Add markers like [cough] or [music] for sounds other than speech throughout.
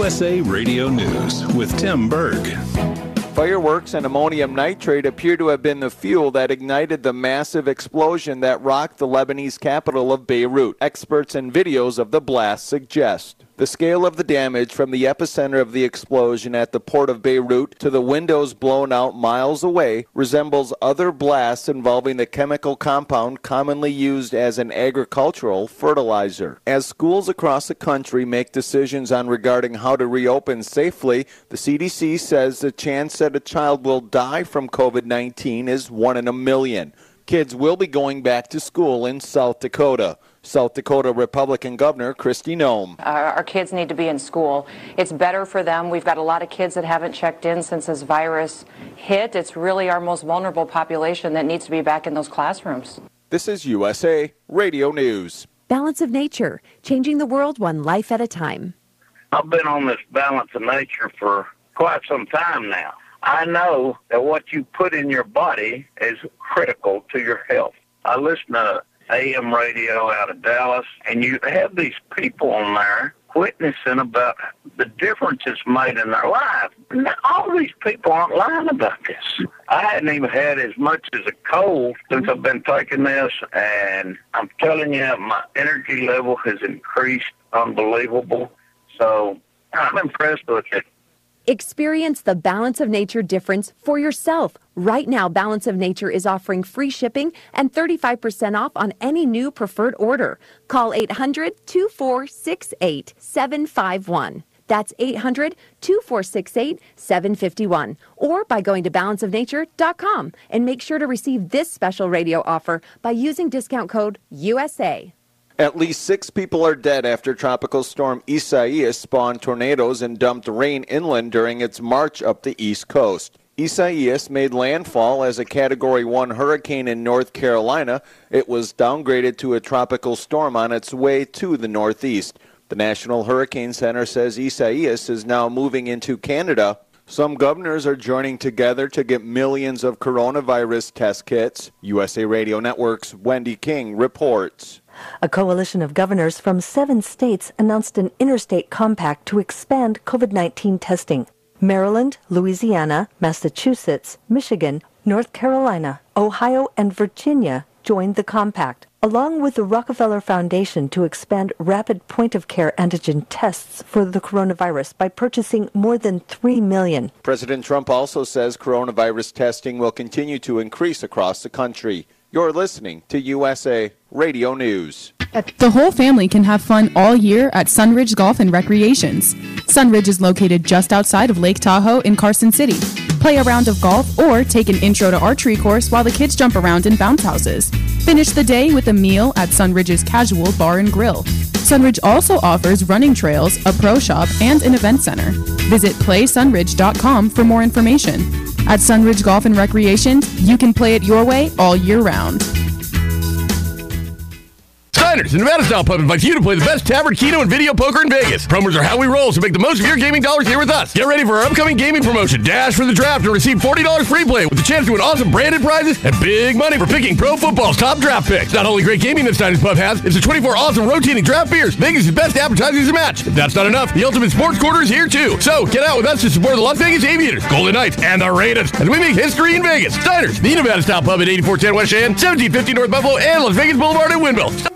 USA Radio News with Tim Berg. Fireworks and ammonium nitrate appear to have been the fuel that ignited the massive explosion that rocked the Lebanese capital of Beirut. Experts and videos of the blast suggest. The scale of the damage from the epicenter of the explosion at the port of Beirut to the windows blown out miles away resembles other blasts involving the chemical compound commonly used as an agricultural fertilizer. As schools across the country make decisions on regarding how to reopen safely, the CDC says the chance that a child will die from COVID 19 is one in a million. Kids will be going back to school in South Dakota. South Dakota Republican Governor Kristi Noem. Our, our, kids need to be in school. It's better for them. We've got a lot of kids that haven't checked in since this virus hit. It's really our most vulnerable population that needs to be back in those classrooms. This is USA Radio News. Balance of Nature, changing the world one life at a time. I've been on this balance of nature for quite some time now. I know that what you put in your body is critical to your health. I listen to AM radio out of Dallas, and you have these people on there witnessing about the difference it's made in their life. Now, all these people aren't lying about this. I hadn't even had as much as a cold since I've been taking this, and I'm telling you, my energy level has increased unbelievable. So I'm impressed with it. Experience the Balance of Nature difference for yourself. Right now, Balance of Nature is offering free shipping and 35% off on any new preferred order. Call 800 2468 751. That's 800 2468 751. Or by going to balanceofnature.com and make sure to receive this special radio offer by using discount code USA. At least six people are dead after Tropical Storm Isaias spawned tornadoes and dumped rain inland during its march up the East Coast. Isaias made landfall as a Category 1 hurricane in North Carolina. It was downgraded to a tropical storm on its way to the Northeast. The National Hurricane Center says Isaias is now moving into Canada. Some governors are joining together to get millions of coronavirus test kits. USA Radio Network's Wendy King reports. A coalition of governors from seven states announced an interstate compact to expand COVID 19 testing. Maryland, Louisiana, Massachusetts, Michigan, North Carolina, Ohio, and Virginia joined the compact, along with the Rockefeller Foundation to expand rapid point of care antigen tests for the coronavirus by purchasing more than 3 million. President Trump also says coronavirus testing will continue to increase across the country. You're listening to USA Radio News. The whole family can have fun all year at Sunridge Golf and Recreations. Sunridge is located just outside of Lake Tahoe in Carson City. Play a round of golf or take an intro to archery course while the kids jump around in bounce houses. Finish the day with a meal at Sunridge's Casual Bar and Grill. Sunridge also offers running trails, a pro shop, and an event center. Visit playsunridge.com for more information. At Sunridge Golf and Recreation, you can play it your way all year round. Diners, the Nevada Style Pub invites you to play the best tavern, keno, and video poker in Vegas. Promos are how we roll, so make the most of your gaming dollars here with us. Get ready for our upcoming gaming promotion. Dash for the draft and receive $40 free play with the chance to win awesome branded prizes and big money for picking pro football's top draft picks. Not only great gaming that Diners Pub has, it's a 24 awesome rotating draft beers. Vegas' best advertising to match. If that's not enough, the Ultimate Sports Quarter is here too. So get out with us to support the Las Vegas Aviators, Golden Knights, and the Raiders as we make history in Vegas. Diners, the Nevada Style Pub at 8410 West Shan, 1750 North Buffalo, and Las Vegas Boulevard in Winville.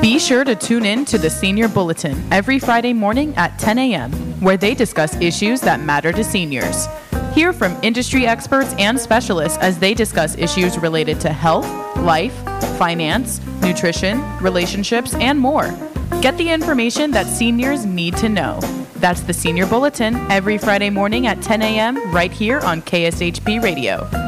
Be sure to tune in to the Senior Bulletin every Friday morning at 10 a.m., where they discuss issues that matter to seniors. Hear from industry experts and specialists as they discuss issues related to health, life, finance, nutrition, relationships, and more. Get the information that seniors need to know. That's the Senior Bulletin every Friday morning at 10 a.m. right here on KSHP Radio.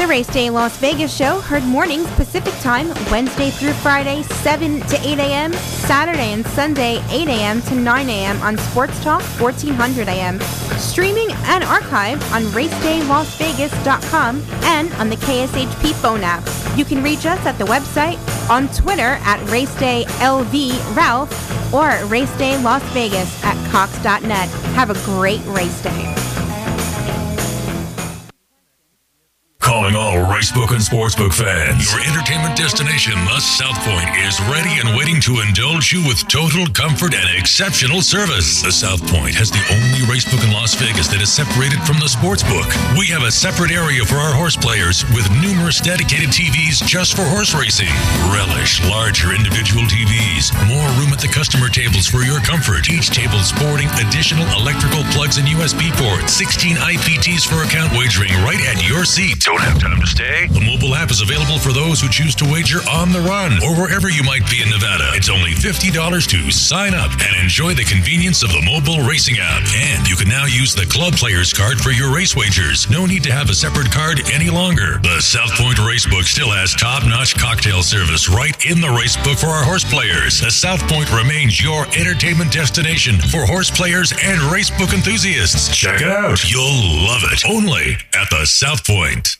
The Race Day Las Vegas show heard mornings Pacific Time, Wednesday through Friday, 7 to 8 a.m., Saturday and Sunday, 8 a.m. to 9 a.m. on Sports Talk, 1400 a.m. Streaming and archived on racedaylasvegas.com and on the KSHP phone app. You can reach us at the website, on Twitter at RacedayLVRalph, or Raceday Las Vegas at Cox.net. Have a great race day. Calling all Racebook and Sportsbook fans. Your entertainment destination, the South Point, is ready and waiting to indulge you with total comfort and exceptional service. The South Point has the only racebook in Las Vegas that is separated from the sportsbook. We have a separate area for our horse players with numerous dedicated TVs just for horse racing. Relish larger individual TVs, more room at the customer tables for your comfort. Each table sporting additional electrical plugs and USB ports, 16 IPTs for account wagering right at your seat. Don't have time to stay? The mobile app is available for those who choose to wager on the run or wherever you might be in Nevada. It's only $50 to sign up and enjoy the convenience of the mobile racing app. And you can now use the Club Players card for your race wagers. No need to have a separate card any longer. The South Point Racebook still has top notch cocktail service right in the racebook for our horse players. The South Point remains your entertainment destination for horse players and racebook enthusiasts. Check it out. You'll love it. Only at the South Point.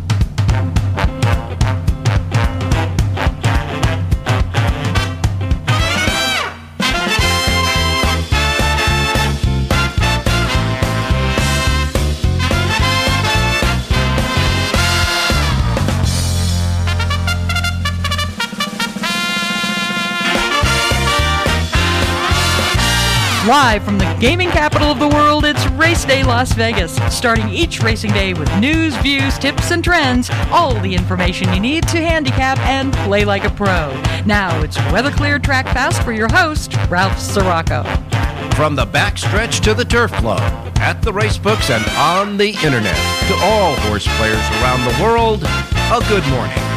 Live from the gaming capital of the world, it's Race Day Las Vegas. Starting each racing day with news, views, tips, and trends, all the information you need to handicap and play like a pro. Now it's weather clear track Pass for your host, Ralph Siraco. From the backstretch to the turf club, at the racebooks and on the internet, to all horse players around the world, a good morning.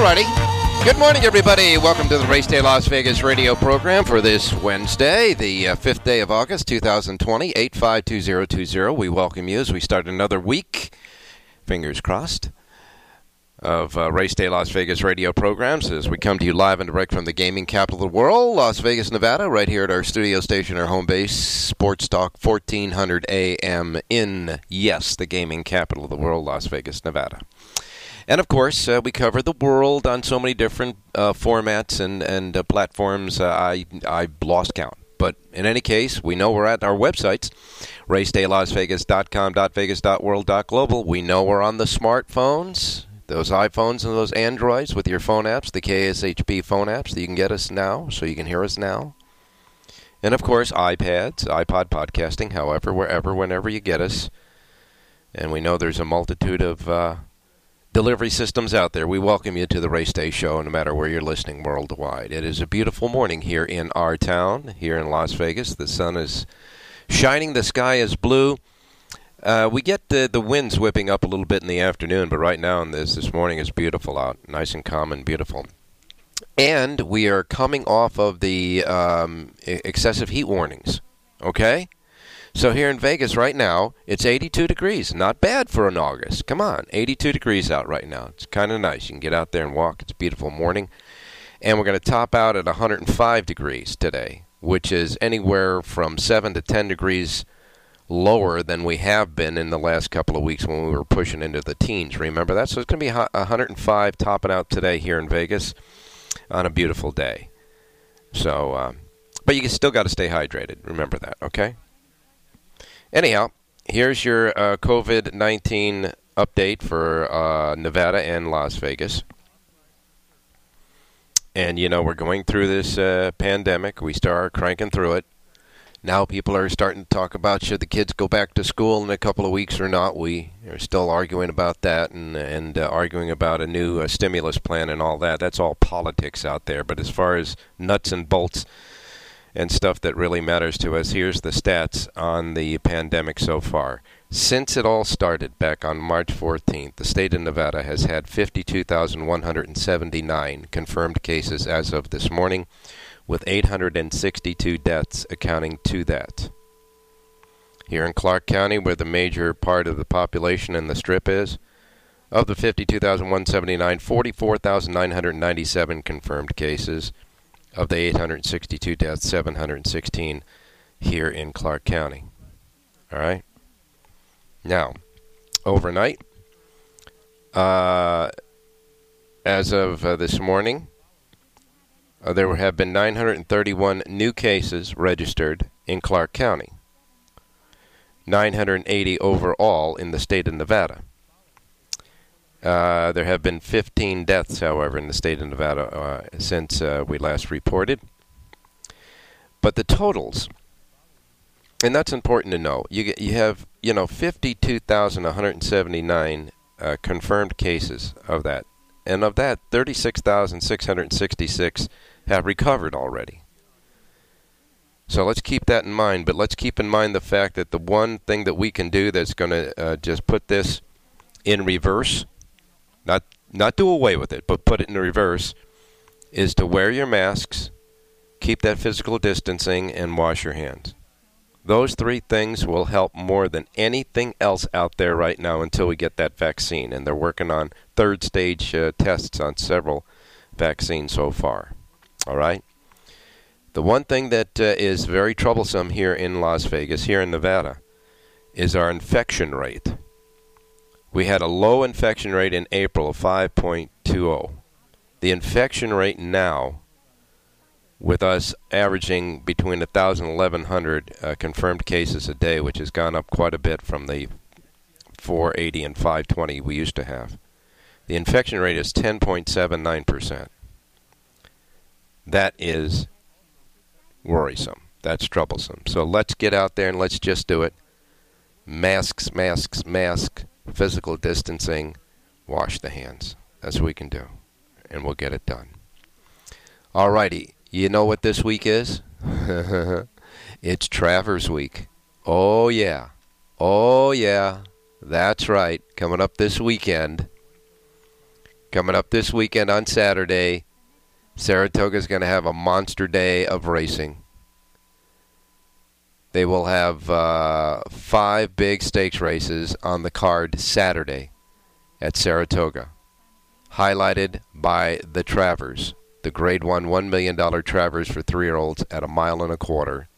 Alrighty. Good morning, everybody. Welcome to the Race Day Las Vegas radio program for this Wednesday, the uh, 5th day of August, 2020, 852020. We welcome you as we start another week, fingers crossed, of uh, Race Day Las Vegas radio programs as we come to you live and direct from the gaming capital of the world, Las Vegas, Nevada, right here at our studio station, our home base, Sports Talk 1400 AM in, yes, the gaming capital of the world, Las Vegas, Nevada. And of course, uh, we cover the world on so many different uh, formats and and uh, platforms. I I lost count. But in any case, we know we're at our websites, racedaylasvegas.com, .vegas, .world, .global. We know we're on the smartphones, those iPhones and those Androids with your phone apps, the KSHP phone apps that you can get us now, so you can hear us now. And of course, iPads, iPod podcasting, however, wherever, whenever you get us. And we know there's a multitude of uh, delivery systems out there. We welcome you to the Race Day Show, no matter where you're listening worldwide. It is a beautiful morning here in our town, here in Las Vegas. The sun is shining, the sky is blue. Uh, we get the, the winds whipping up a little bit in the afternoon, but right now this this morning is beautiful out, nice and calm and beautiful. And we are coming off of the um, excessive heat warnings. Okay. So here in Vegas right now, it's 82 degrees. Not bad for an August. Come on, 82 degrees out right now. It's kind of nice. You can get out there and walk. It's a beautiful morning. And we're going to top out at 105 degrees today, which is anywhere from 7 to 10 degrees lower than we have been in the last couple of weeks when we were pushing into the teens. Remember that? So it's going to be 105 topping out today here in Vegas on a beautiful day. So, uh, but you still got to stay hydrated. Remember that, okay? Anyhow, here's your uh, COVID 19 update for uh, Nevada and Las Vegas. And, you know, we're going through this uh, pandemic. We start cranking through it. Now people are starting to talk about should the kids go back to school in a couple of weeks or not. We are still arguing about that and, and uh, arguing about a new uh, stimulus plan and all that. That's all politics out there. But as far as nuts and bolts, and stuff that really matters to us. Here's the stats on the pandemic so far. Since it all started back on March 14th, the state of Nevada has had 52,179 confirmed cases as of this morning, with 862 deaths accounting to that. Here in Clark County, where the major part of the population in the strip is, of the 52,179, 44,997 confirmed cases of the 862 deaths, 716 here in Clark County. All right. Now, overnight, uh, as of uh, this morning, uh, there have been 931 new cases registered in Clark County, 980 overall in the state of Nevada. Uh, there have been 15 deaths, however, in the state of Nevada uh, since uh, we last reported. But the totals, and that's important to know. You you have you know 52,179 uh, confirmed cases of that, and of that, 36,666 have recovered already. So let's keep that in mind. But let's keep in mind the fact that the one thing that we can do that's going to uh, just put this in reverse not not do away with it, but put it in reverse, is to wear your masks, keep that physical distancing, and wash your hands. Those three things will help more than anything else out there right now until we get that vaccine. And they're working on third stage uh, tests on several vaccines so far. All right? The one thing that uh, is very troublesome here in Las Vegas, here in Nevada, is our infection rate. We had a low infection rate in April of 5.20. The infection rate now, with us averaging between 1,000 and 1,100 uh, confirmed cases a day, which has gone up quite a bit from the 480 and 520 we used to have, the infection rate is 10.79%. That is worrisome. That's troublesome. So let's get out there and let's just do it. Masks, masks, masks physical distancing, wash the hands. That's what we can do. And we'll get it done. All righty. You know what this week is? [laughs] it's Travers Week. Oh, yeah. Oh, yeah. That's right. Coming up this weekend. Coming up this weekend on Saturday, Saratoga is going to have a monster day of racing. They will have uh, five big stakes races on the card Saturday at Saratoga, highlighted by the Travers, the Grade 1 $1 million Travers for three year olds at a mile and a quarter.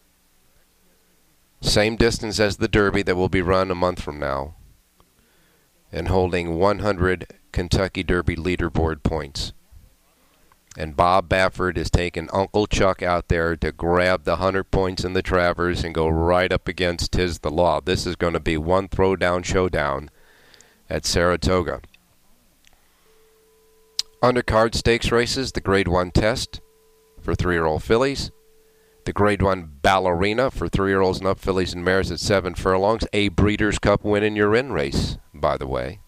Same distance as the Derby that will be run a month from now, and holding 100 Kentucky Derby leaderboard points. And Bob Baffert is taking Uncle Chuck out there to grab the 100 points in the Travers and go right up against Tiz the Law. This is going to be one throwdown showdown at Saratoga. Undercard stakes races, the Grade 1 test for three year old fillies. The Grade 1 ballerina for three year olds and up fillies and mares at seven furlongs. A Breeders' Cup win in your in race, by the way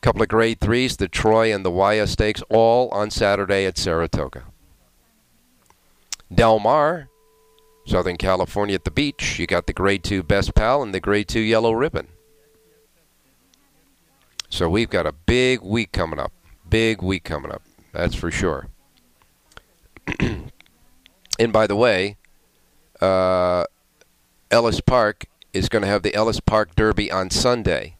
couple of grade threes, the Troy and the Waya Stakes, all on Saturday at Saratoga. Del Mar, Southern California at the beach, you got the grade two Best Pal and the grade two Yellow Ribbon. So we've got a big week coming up. Big week coming up. That's for sure. [clears throat] and by the way, uh, Ellis Park is going to have the Ellis Park Derby on Sunday.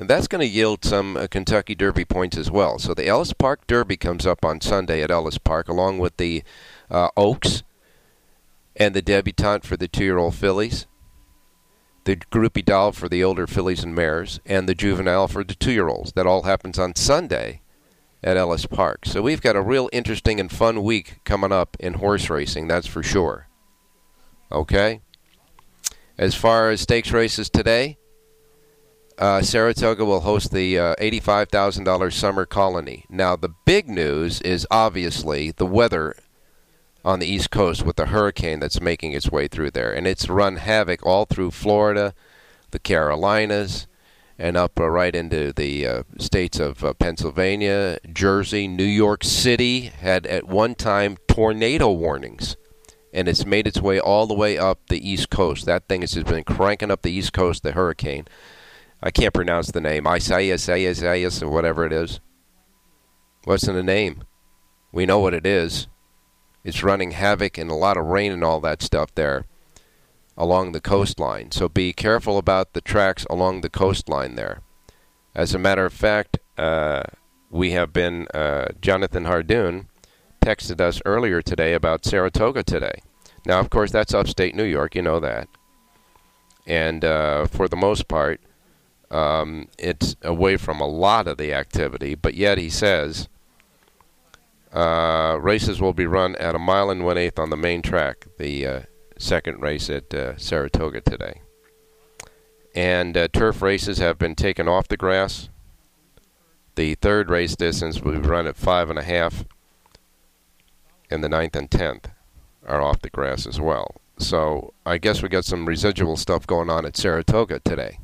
And that's going to yield some uh, Kentucky Derby points as well. So the Ellis Park Derby comes up on Sunday at Ellis Park, along with the uh, Oaks and the debutante for the two-year-old fillies, the groupie doll for the older fillies and mares, and the juvenile for the two-year-olds. That all happens on Sunday at Ellis Park. So we've got a real interesting and fun week coming up in horse racing, that's for sure. Okay? As far as stakes races today, uh, Saratoga will host the uh, $85,000 summer colony. Now, the big news is obviously the weather on the East Coast with the hurricane that's making its way through there. And it's run havoc all through Florida, the Carolinas, and up uh, right into the uh, states of uh, Pennsylvania, Jersey, New York City had at one time tornado warnings. And it's made its way all the way up the East Coast. That thing has been cranking up the East Coast, the hurricane. I can't pronounce the name. Isaias, Isaias, or whatever it is. What's in the name? We know what it is. It's running havoc and a lot of rain and all that stuff there along the coastline. So be careful about the tracks along the coastline there. As a matter of fact, uh, we have been, uh, Jonathan Hardoon texted us earlier today about Saratoga today. Now, of course, that's upstate New York, you know that. And uh, for the most part, um, it's away from a lot of the activity, but yet he says uh, races will be run at a mile and one eighth on the main track. The uh, second race at uh, Saratoga today, and uh, turf races have been taken off the grass. The third race distance will be run at five and a half, and the ninth and tenth are off the grass as well. So I guess we got some residual stuff going on at Saratoga today.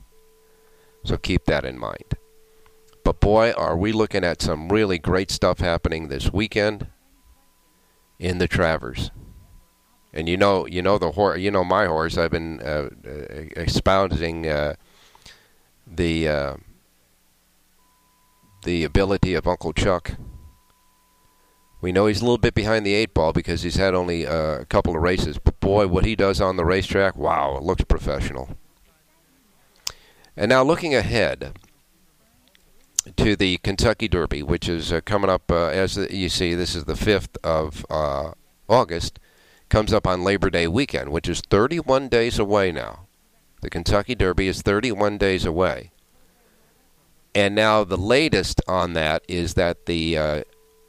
So keep that in mind. But boy, are we looking at some really great stuff happening this weekend in the Travers. And you know, you know the horse. You know my horse. I've been uh, uh, expounding uh, the uh, the ability of Uncle Chuck. We know he's a little bit behind the eight ball because he's had only uh, a couple of races. But boy, what he does on the racetrack, wow, it looks professional. And now looking ahead to the Kentucky Derby, which is uh, coming up, uh, as you see, this is the 5th of uh, August, comes up on Labor Day weekend, which is 31 days away now. The Kentucky Derby is 31 days away. And now the latest on that is that the uh,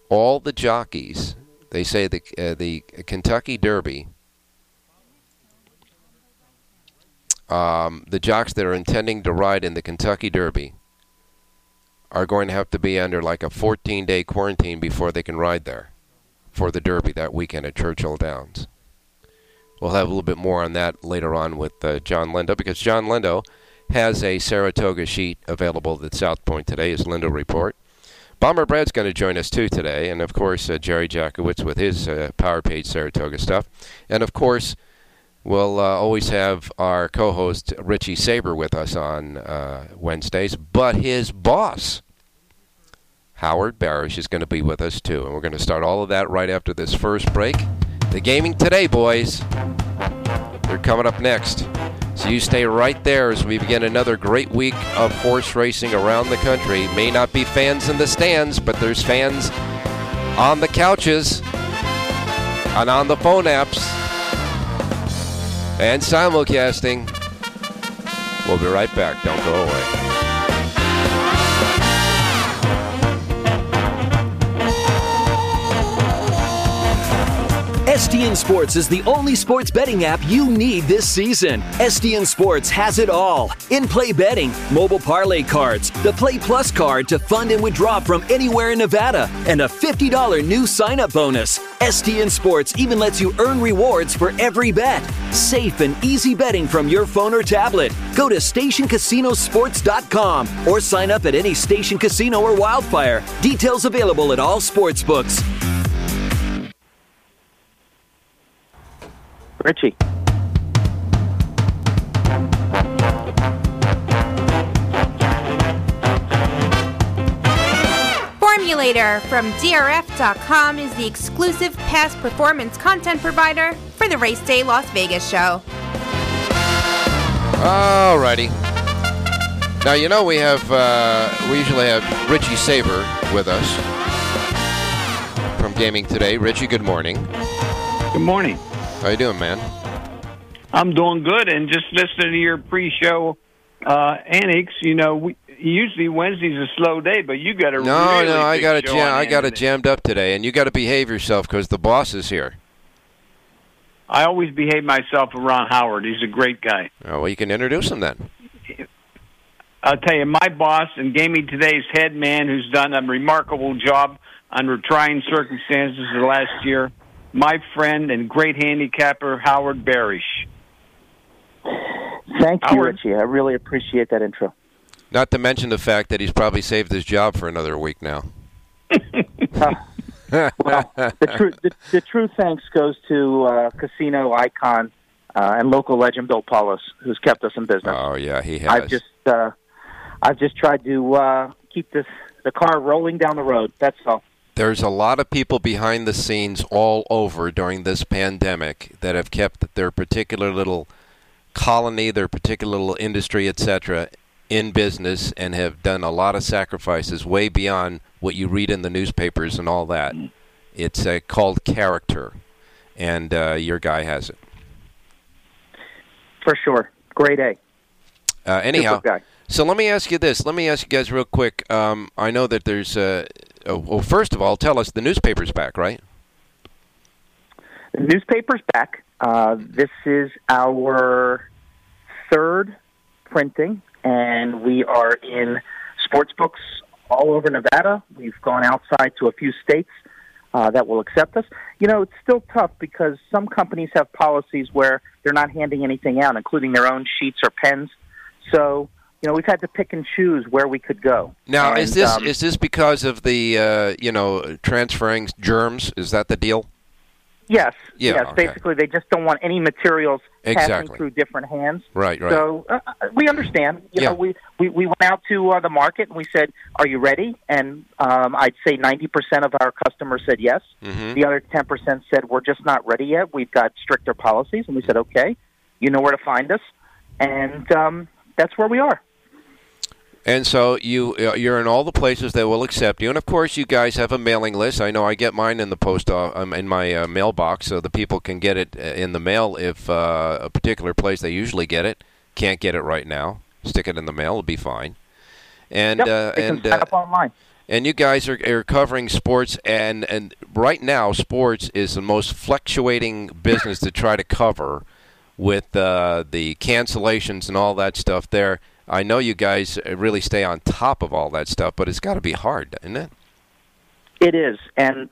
all the jockeys, they say the uh, the Kentucky Derby um, the jocks that are intending to ride in the Kentucky Derby are going to have to be under like a 14 day quarantine before they can ride there for the Derby that weekend at Churchill Downs. We'll have a little bit more on that later on with uh, John Lindo because John Lindo has a Saratoga sheet available at South Point today, his Lindo Report. Bomber Brad's going to join us too today, and of course, uh, Jerry Jackowitz with his uh, Power Page Saratoga stuff. And of course, We'll uh, always have our co host Richie Saber with us on uh, Wednesdays, but his boss, Howard Barish, is going to be with us too. And we're going to start all of that right after this first break. The Gaming Today, boys. They're coming up next. So you stay right there as we begin another great week of horse racing around the country. May not be fans in the stands, but there's fans on the couches and on the phone apps and simulcasting. We'll be right back. Don't go away. STN Sports is the only sports betting app you need this season. STN Sports has it all in play betting, mobile parlay cards, the Play Plus card to fund and withdraw from anywhere in Nevada, and a $50 new sign up bonus. STN Sports even lets you earn rewards for every bet. Safe and easy betting from your phone or tablet. Go to stationcasinosports.com or sign up at any station casino or wildfire. Details available at all sports books. Richie. Formulator from DRF.com is the exclusive past performance content provider for the Race Day Las Vegas show. Alrighty. Now you know we have uh, we usually have Richie Saber with us from Gaming Today. Richie, good morning. Good morning. How you doing, man? I'm doing good, and just listening to your pre-show uh, annex. You know, we, usually Wednesday's a slow day, but you got a No, really no, I got it. show Jam- I got hand it jammed up today, and you got to behave yourself because the boss is here. I always behave myself around Howard. He's a great guy. Oh, well, you can introduce him then. I'll tell you, my boss and Gaming Today's head man, who's done a remarkable job under trying circumstances the last year, my friend and great handicapper Howard Barish. Thank you, Howard. Richie. I really appreciate that intro. Not to mention the fact that he's probably saved his job for another week now. [laughs] well, the true the, the true thanks goes to uh, casino icon uh, and local legend Bill Paulos, who's kept us in business. Oh yeah, he has. I've just uh, I've just tried to uh, keep this the car rolling down the road. That's all. There's a lot of people behind the scenes all over during this pandemic that have kept their particular little colony, their particular little industry, etc., in business and have done a lot of sacrifices way beyond what you read in the newspapers and all that. It's uh, called character, and uh, your guy has it. For sure. Great A. Uh, anyhow, so let me ask you this. Let me ask you guys real quick. Um, I know that there's. Uh, oh, well, first of all, tell us the newspaper's back, right? The newspaper's back. Uh, this is our third printing, and we are in sports books all over Nevada. We've gone outside to a few states uh, that will accept us. You know, it's still tough because some companies have policies where they're not handing anything out, including their own sheets or pens. So, you know, we've had to pick and choose where we could go. Now, And, is this um, is this because of the uh, you know transferring germs? Is that the deal? Yes. Yeah, Yes. okay. Basically, they just don't want any materials passing through different hands. Right, right. So uh, we understand. You Yeah. know, we, we we went out to uh, the market and we said, "Are you ready?" And um, I'd say ninety percent of our customers said yes. Mhm. The other ten percent said, "We're just not ready yet. We've got stricter policies." And we said, "Okay, you know where to find us," and um, that's where we are. And so you uh, you're in all the places that will accept you, and of course you guys have a mailing list. I know I get mine in the post uh, um, in my uh, mailbox, so the people can get it uh, in the mail if uh, a particular place they usually get it can't get it right now. Stick it in the mail; it'll be fine. And Yep, uh, and up online. and you guys are, are covering sports, and, and right now, sports is the most fluctuating business to try to cover with uh, the cancellations and all that stuff there. I know you guys uh, really stay on top of all that stuff, but it's got to be hard, isn't it? It is, and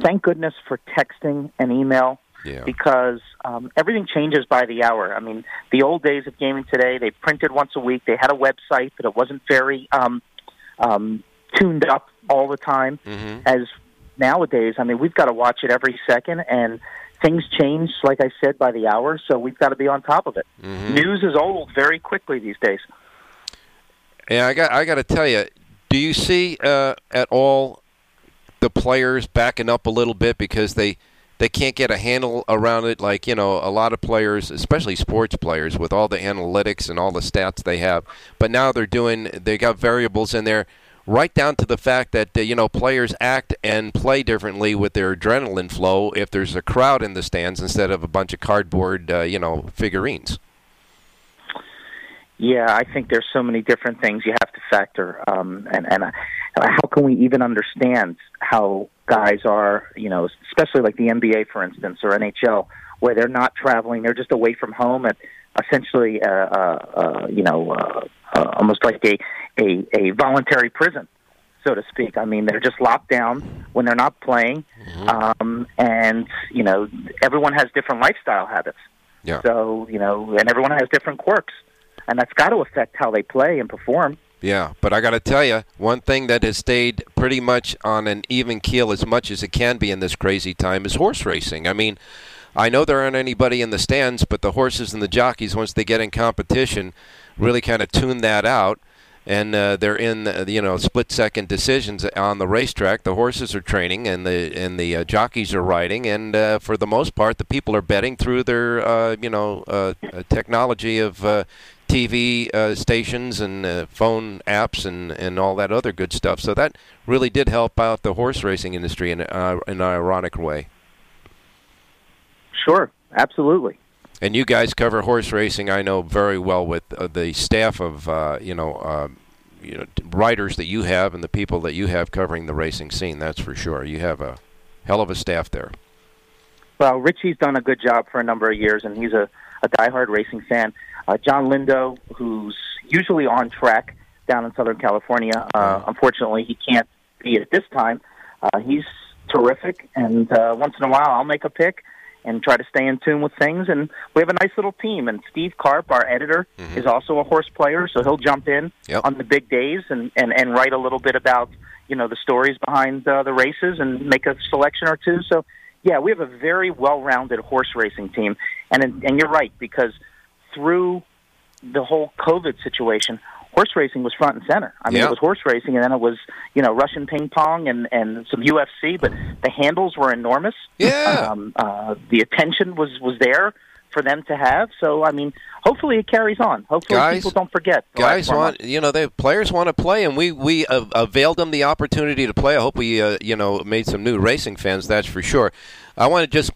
thank goodness for texting and email Yeah. because um, everything changes by the hour. I mean, the old days of gaming today, they printed once a week. They had a website, but it wasn't very um, um, tuned up all the time. Mm-hmm. As nowadays, I mean, we've got to watch it every second, and things change, like I said, by the hour. So we've got to be on top of it. Mm-hmm. News is old very quickly these days. Yeah, I got I got to tell you, do you see uh, at all the players backing up a little bit because they they can't get a handle around it? Like you know, a lot of players, especially sports players, with all the analytics and all the stats they have, but now they're doing they got variables in there. Right down to the fact that uh, you know players act and play differently with their adrenaline flow if there's a crowd in the stands instead of a bunch of cardboard, uh, you know, figurines. Yeah, I think there's so many different things you have to factor, um, and and uh, how can we even understand how guys are, you know, especially like the NBA, for instance, or NHL, where they're not traveling, they're just away from home, and essentially, uh, uh, uh, you know, uh, uh, almost like a, a a voluntary prison, so to speak. I mean, they're just locked down when they're not playing, um, and you know, everyone has different lifestyle habits. Yeah. So you know, and everyone has different quirks, and that's got to affect how they play and perform. Yeah, but I got to tell you, one thing that has stayed pretty much on an even keel as much as it can be in this crazy time is horse racing. I mean, I know there aren't anybody in the stands, but the horses and the jockeys, once they get in competition, really kind of tune that out. And uh, they're in, uh, you know, split-second decisions on the racetrack. The horses are training, and the and the uh, jockeys are riding. And uh, for the most part, the people are betting through their, uh, you know, technology of TV uh, stations and uh, phone apps and, and all that other good stuff. So that really did help out the horse racing industry in, uh, in an ironic way. Sure, absolutely. And you guys cover horse racing, I know very well with uh, the staff of uh, you know uh, you know writers that you have and the people that you have covering the racing scene. That's for sure. You have a hell of a staff there. Well, Richie's done a good job for a number of years, and he's a, a diehard racing fan. Uh, John Lindo, who's usually on track down in Southern California, uh, unfortunately he can't be at this time. Uh, he's terrific, and uh, once in a while I'll make a pick and try to stay in tune with things. And we have a nice little team. And Steve Karp, our editor, Mm-hmm. is also a horse player, so he'll jump in Yep. on the big days and, and, and write a little bit about you know the stories behind uh, the races and make a selection or two. So yeah, we have a very well-rounded horse racing team. And and you're right because through the whole COVID situation. Horse racing was front and center. I mean, Yeah. it was horse racing, and then it was you know Russian ping pong and and some UFC. But the handles were enormous. Yeah. [laughs] Um, uh, the attention was was there for them to have. So I mean, hopefully it carries on. Hopefully Guys- people don't forget. Guys want, you know, the players want to play, and we we uh, availed them the opportunity to play. I hope we, uh, you know, made some new racing fans. That's for sure. I want to just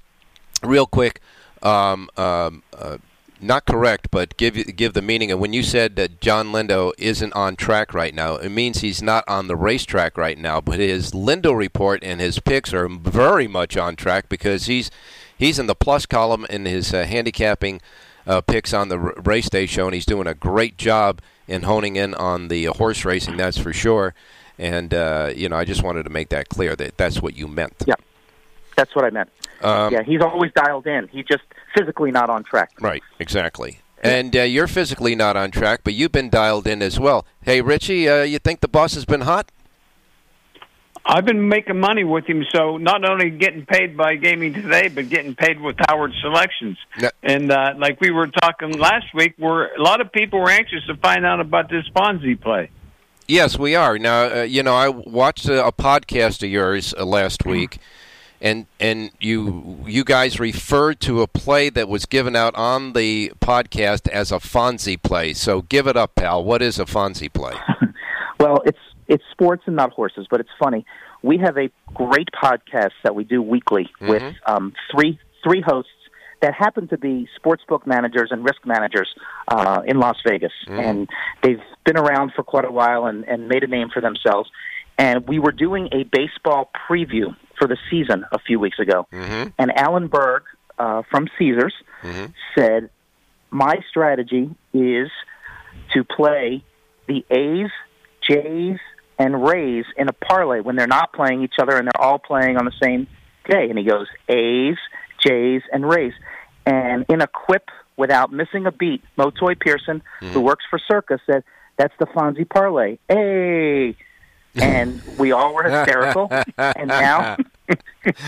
real quick, um, um, uh, not correct, but give give the meaning. And when you said that John Lindo isn't on track right now, it means he's not on the racetrack right now. But his Lindo report and his picks are very much on track because he's he's in the plus column in his uh, handicapping uh, picks on the r- race day show, and he's doing a great job in honing in on the uh, horse racing. That's for sure. And uh, you know, I just wanted to make that clear that that's what you meant. Yeah, that's what I meant. Um, yeah, he's always dialed in. He's just physically not on track. Right, exactly. And uh, you're physically not on track, but you've been dialed in as well. Hey, Richie, uh, you think the boss has been hot? I've been making money with him, so not only getting paid by Gaming Today, but getting paid with Howard Selections. Yeah. And uh, like we were talking last week, where a lot of people were anxious to find out about this Fonzie play. Yes, we are. Now, uh, you know, I watched a, a podcast of yours uh, last week, and and you you guys referred to a play that was given out on the podcast as a Fonzie play. So give it up, pal. What is a Fonzie play? [laughs] Well, it's it's sports and not horses, but it's funny. We have a great podcast that we do weekly with um, three three hosts that happen to be sportsbook managers and risk managers uh, in Las Vegas, and they've been around for quite a while and, and made a name for themselves. And we were doing a baseball preview for the season a few weeks ago, mm-hmm. and Alan Berg uh, from Caesars mm-hmm. said, "My strategy is to play the A's, Jays, and Rays in a parlay when they're not playing each other and they're all playing on the same day." And he goes, "A's, Jays, and Rays." And in a quip, without missing a beat, Motoi Pearson, who mm-hmm. works for Circa, said, "That's the Fonzie parlay." Hey. And we all were hysterical, and now, [laughs]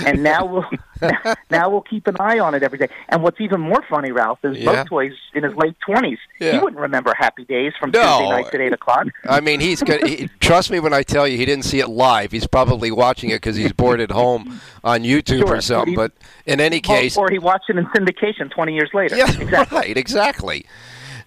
and now we'll [laughs] now we'll keep an eye on it every day. And what's even more funny, Ralph, is Yeah. Motoi's in his late twenties. He wouldn't remember Happy Days from No. Tuesday nights at eight o'clock. I mean, he's good. He, trust me when I tell you, he didn't see it live. He's probably watching it because he's bored at home on YouTube Sure, or something. but But in any case, or, or he watched it in syndication twenty years later. Yeah, [laughs] right, exactly.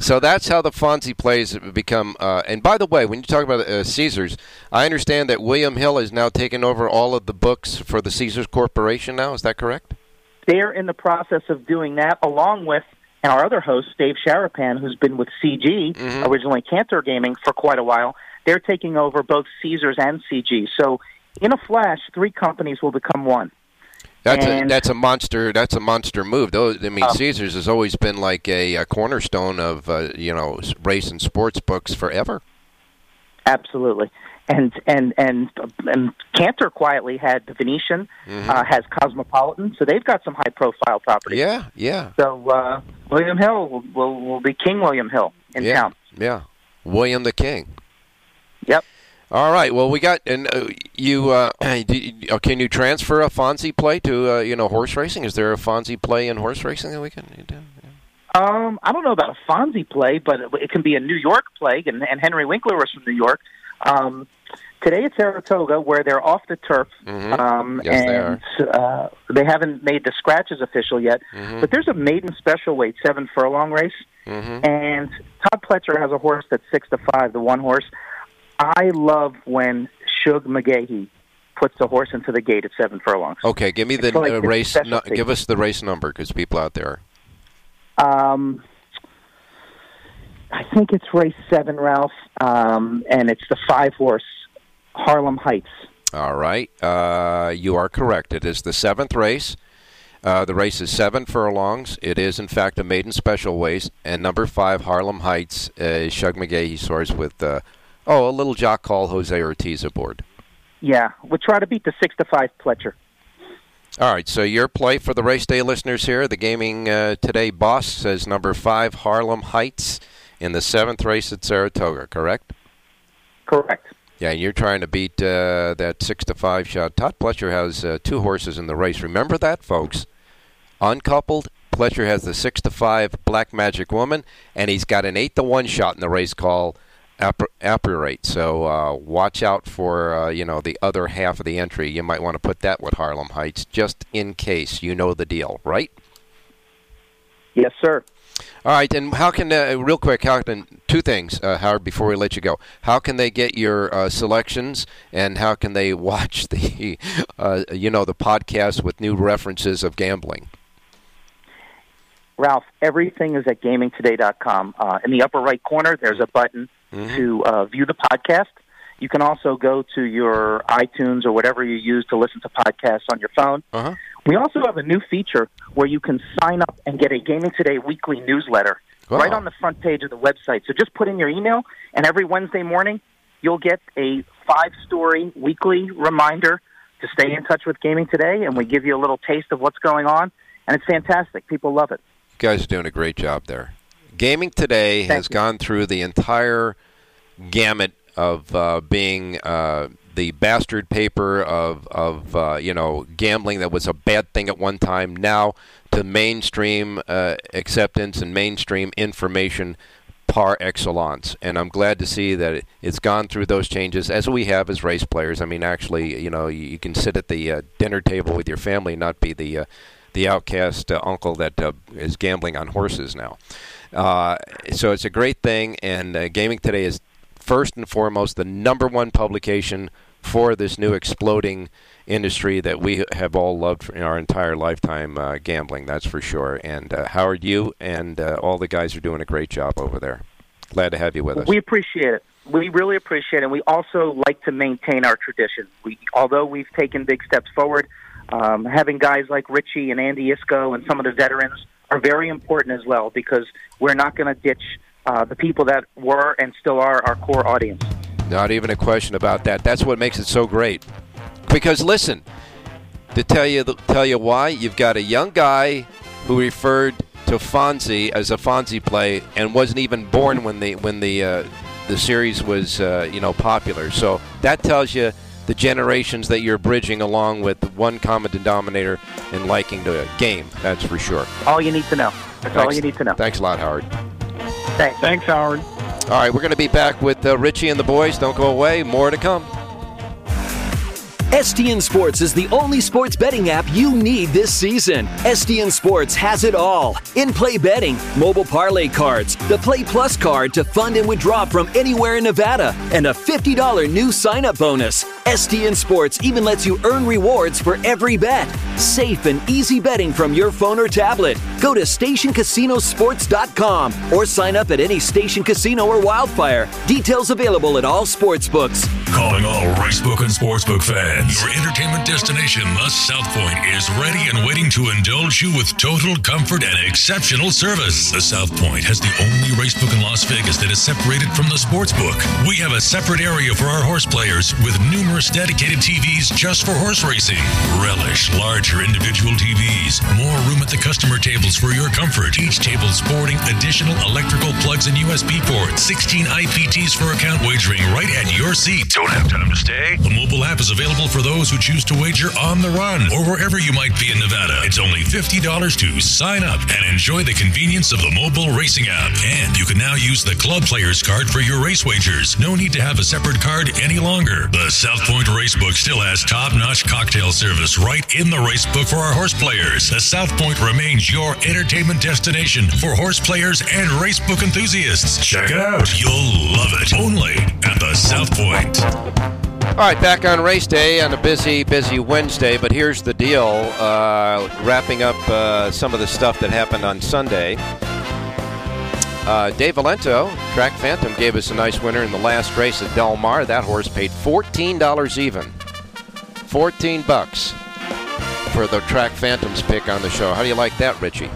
So that's how the Fonzie plays become. Uh, and by the way, when you talk about uh, Caesars, I understand that William Hill is now taking over all of the books for the Caesars Corporation. Now, is that correct? They're in the process of doing that, along with and our other host, Dave Sharapan, who's been with CG, Mm-hmm. originally Cantor Gaming, for quite a while. They're taking over both Caesars and CG. So, in a flash, three companies will become one. That's a that's a monster. That's a monster move. Though I mean, Oh. Caesars has always been like a, a cornerstone of uh, you know race and sports books forever. Absolutely. And and and and Cantor quietly had the Venetian, Mhm. uh, has Cosmopolitan, so they've got some high profile properties. Yeah, yeah, So uh, William Hill will, will will be King William Hill in yeah, town. yeah. William the King. All right. Well, we got and uh, you. Uh, [clears throat] do uh, can you transfer a Fonzie play to uh, you know horse racing? Is there a Fonzie play in horse racing that we can do? Um, I don't know about a Fonzie play, but it, can be a New York play, and, and Henry Winkler was from New York. Um, Today at Saratoga, where they're off the turf, Mhm. um, Yes, they and Uh, they haven't made the scratches official yet. Mhm. But there's a maiden special weight seven furlong race, Mhm. and Todd Pletcher has a horse that's six to five, the one horse. I love when Shug McGaughey puts the horse into the gate at seven furlongs. Okay, give me the like uh, race. No, give us the race number because people out there. Um, I think it's race seven, Ralph, um, and it's the five horse Harlem Heights. All right, uh, you are correct. It is the seventh race. Uh, the race is seven furlongs. It is, in fact, a maiden special weight. And number five, Harlem Heights, uh, Shug McGaughey soars with, uh, oh, a little jock call Jose Ortiz aboard. Yeah, we'll try to beat the six to five Pletcher. All right, so your play for the race day listeners here. The Gaming uh, Today boss says number five, Harlem Heights, in the seventh race at Saratoga, correct? Correct. Yeah, and you're trying to beat uh, that six to five shot. Todd Pletcher has uh, two horses in the race. Remember that, folks. Uncoupled, Pletcher has the six to five Black Magic Woman, and he's got an eight to one shot in the race called Apurate. So uh, watch out for uh, you know the other half of the entry. You might want to put that with Harlem Heights just in case. You know the deal, right? Yes, sir. All right, and how can uh, real quick? How can two things, uh, Howard? Before we let you go, how can they get your uh, selections, and how can they [laughs] watch the, uh, you know, the podcast with new references of gambling? Ralph, everything is at gamingtoday.com. Uh, in the upper right corner, there's a button Mm-hmm. to uh, view the podcast. You can also go to your iTunes or whatever you use to listen to podcasts on your phone. Uh-huh. We also have a new feature where you can sign up and get a Gaming Today weekly newsletter Wow. right on the front page of the website. So just put in your email, and every Wednesday morning, you'll get a five story weekly reminder to stay in touch with Gaming Today, and we give you a little taste of what's going on. And it's fantastic. People love it. You guys are doing a great job there. Gaming Today has gone through the entire gamut of uh, being uh, the bastard paper of, of uh, you know gambling that was a bad thing at one time. Now to mainstream uh, acceptance and mainstream information par excellence. And I'm glad to see that it- it's gone through those changes as we have as race players. I mean, actually, you know, you you can sit at the uh, dinner table with your family, and not be the uh, the outcast uh, uncle that uh, is gambling on horses now. Uh, so it's a great thing, and uh, Gaming Today is first and foremost the number one publication for this new exploding industry that we have all loved in our entire lifetime, uh, gambling. That's for sure. And uh, Howard, you and uh, all the guys are doing a great job over there. Glad to have you with us. We appreciate it. We really appreciate it. And we also like to maintain our tradition. We, although we've taken big steps forward, um, having guys like Richie and Andy Iskoe and some of the veterans are very important as well because we're not going to ditch uh, the people that were and still are our core audience. Not even a question about that. That's what makes it so great. Because listen, to tell you tell you why, you've got a young guy who referred to Fonzie as a Fonzie play and wasn't even born when the when the uh, the series was uh, you know popular. So that tells you the generations that you're bridging along with one common denominator in liking the game. That's for sure. All you need to know. That's all Thanks- you need to know. Thanks a lot, Howard. Thanks. Thanks, Howard. All right, we're going to be back with uh, Richie and the boys. Don't go away. More to come. STN Sports is the only sports betting app you need this season. STN Sports has it all in play betting, mobile parlay cards, the Play Plus card to fund and withdraw from anywhere in Nevada, and a $50 new sign up bonus. STN Sports even lets you earn rewards for every bet. Safe and easy betting from your phone or tablet. Go to stationcasinosports.com or sign up at any station casino or wildfire. Details available at all sports books. Calling all Racebook and Sportsbook fans. Your entertainment destination, the South Point, is ready and waiting to indulge you with total comfort and exceptional service. The South Point has the only racebook in Las Vegas that is separated from the sportsbook. We have a separate area for our horse players with numerous numerous dedicated TVs just for horse racing. Relish larger individual TVs, more room at the customer tables for your comfort. Each table sporting additional electrical plugs and USB ports. 16 IPTs for account wagering right at your seat. Don't have time to stay? The mobile app is available for those who choose to wager on the run or wherever you might be in Nevada. It's only $50 to sign up and enjoy the convenience of the mobile racing app. And you can now use the Club Players card for your race wagers. No need to have a separate card any longer. The South Point Racebook still has top notch cocktail service right in the racebook for our horse players. The South Point remains your entertainment destination for horse players and racebook enthusiasts. Check it out. You'll love it. Only at the South Point. All right, back on race day on a busy, busy Wednesday. But here's the deal: uh, wrapping up uh, some of the stuff that happened on Sunday. Uh, Dave Valento, Track Phantom, gave us a nice winner in the last race at Del Mar. That horse paid fourteen dollars even, fourteen bucks for the Track Phantoms pick on the show. How do you like that, Richie?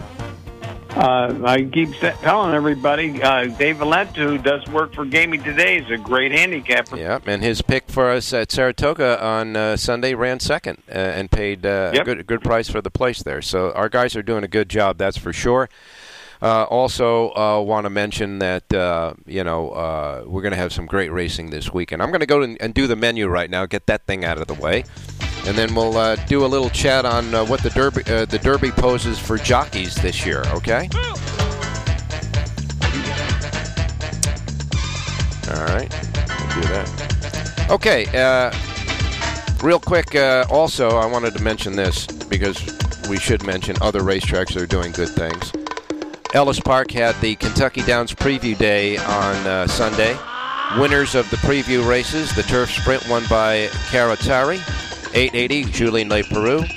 Uh, I keep telling everybody, uh, Dave Valente, who does work for Gaming Today, is a great handicapper. Yeah, and his pick for us at Saratoga on uh, Sunday ran second uh, and paid uh, a Yep. good good price for the place there. So our guys are doing a good job, that's for sure. Uh, also, uh, want to mention that uh, you know we're going to have some great racing this weekend. I'm going to go and, do the menu right now, get that thing out of the way, and then we'll uh, do a little chat on uh, what the derby uh, the derby poses for jockeys this year. Okay. All right, we'll do that. Okay, real quick. Also, I wanted to mention this because we should mention other racetracks that are doing good things. Ellis Park had the Kentucky Downs Preview Day on uh, Sunday. Winners of the preview races: the Turf Sprint won by Caratari, 880 Julien Leparoux.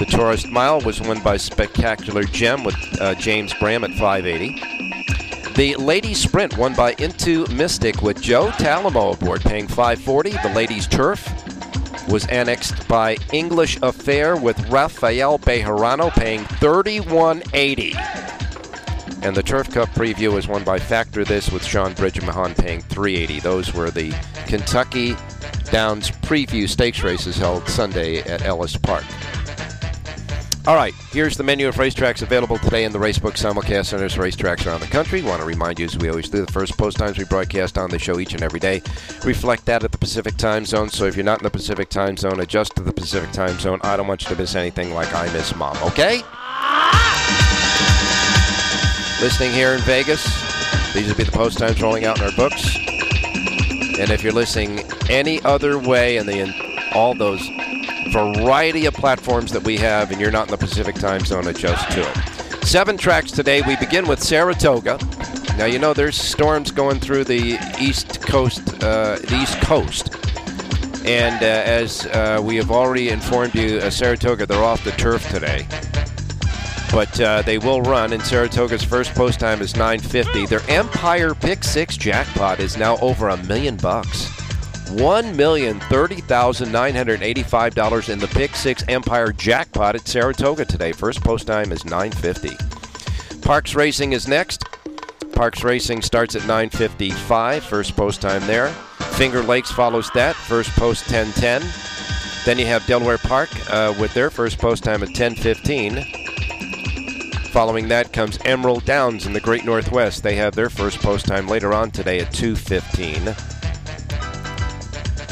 The Tourist Mile was won by Spectacular Gem with uh, James Graham at 580. The Ladies Sprint won by Into Mystic with Joe Talamo aboard, paying 540. The Ladies Turf was annexed by English Affair with Rafael Bejarano, paying 3180. And the Turf Cup preview was won by Factor This with Shaun Bridgmohan paying 380. Those were the Kentucky Downs preview stakes races held Sunday at Ellis Park. All right, here's the menu of racetracks available today in the Racebook simulcast centers racetracks around the country. Want to remind you, as we always do, the first post times we broadcast on the show each and every day reflect that at the Pacific time zone. So if you're not in the Pacific time zone, adjust to the Pacific time zone. I don't want you to miss anything like I miss mom, okay? Listening here in Vegas, these will be the post times rolling out in our books. And if you're listening any other way in the in all those variety of platforms that we have, and you're not in the Pacific time zone, adjust to it. Seven tracks today. We begin with Saratoga. Now you know there's storms going through the east coast, uh, the east coast, and uh, as uh, we have already informed you, uh, Saratoga they're off the turf today. But uh, they will run, and Saratoga's first post time is 9:50. Their Empire Pick Six jackpot is now over a million bucks. One million thirty thousand nine hundred eighty-five dollars in the Pick Six Empire jackpot at Saratoga today. First post time is 9:50. Parx Racing is next. Parx Racing starts at 9:55. First post time there. Finger Lakes follows that. First post 10:10. Then you have Delaware Park uh, with their first post time at 10:15. Following that comes Emerald Downs in the Great Northwest. They have their first post time later on today at 2:15.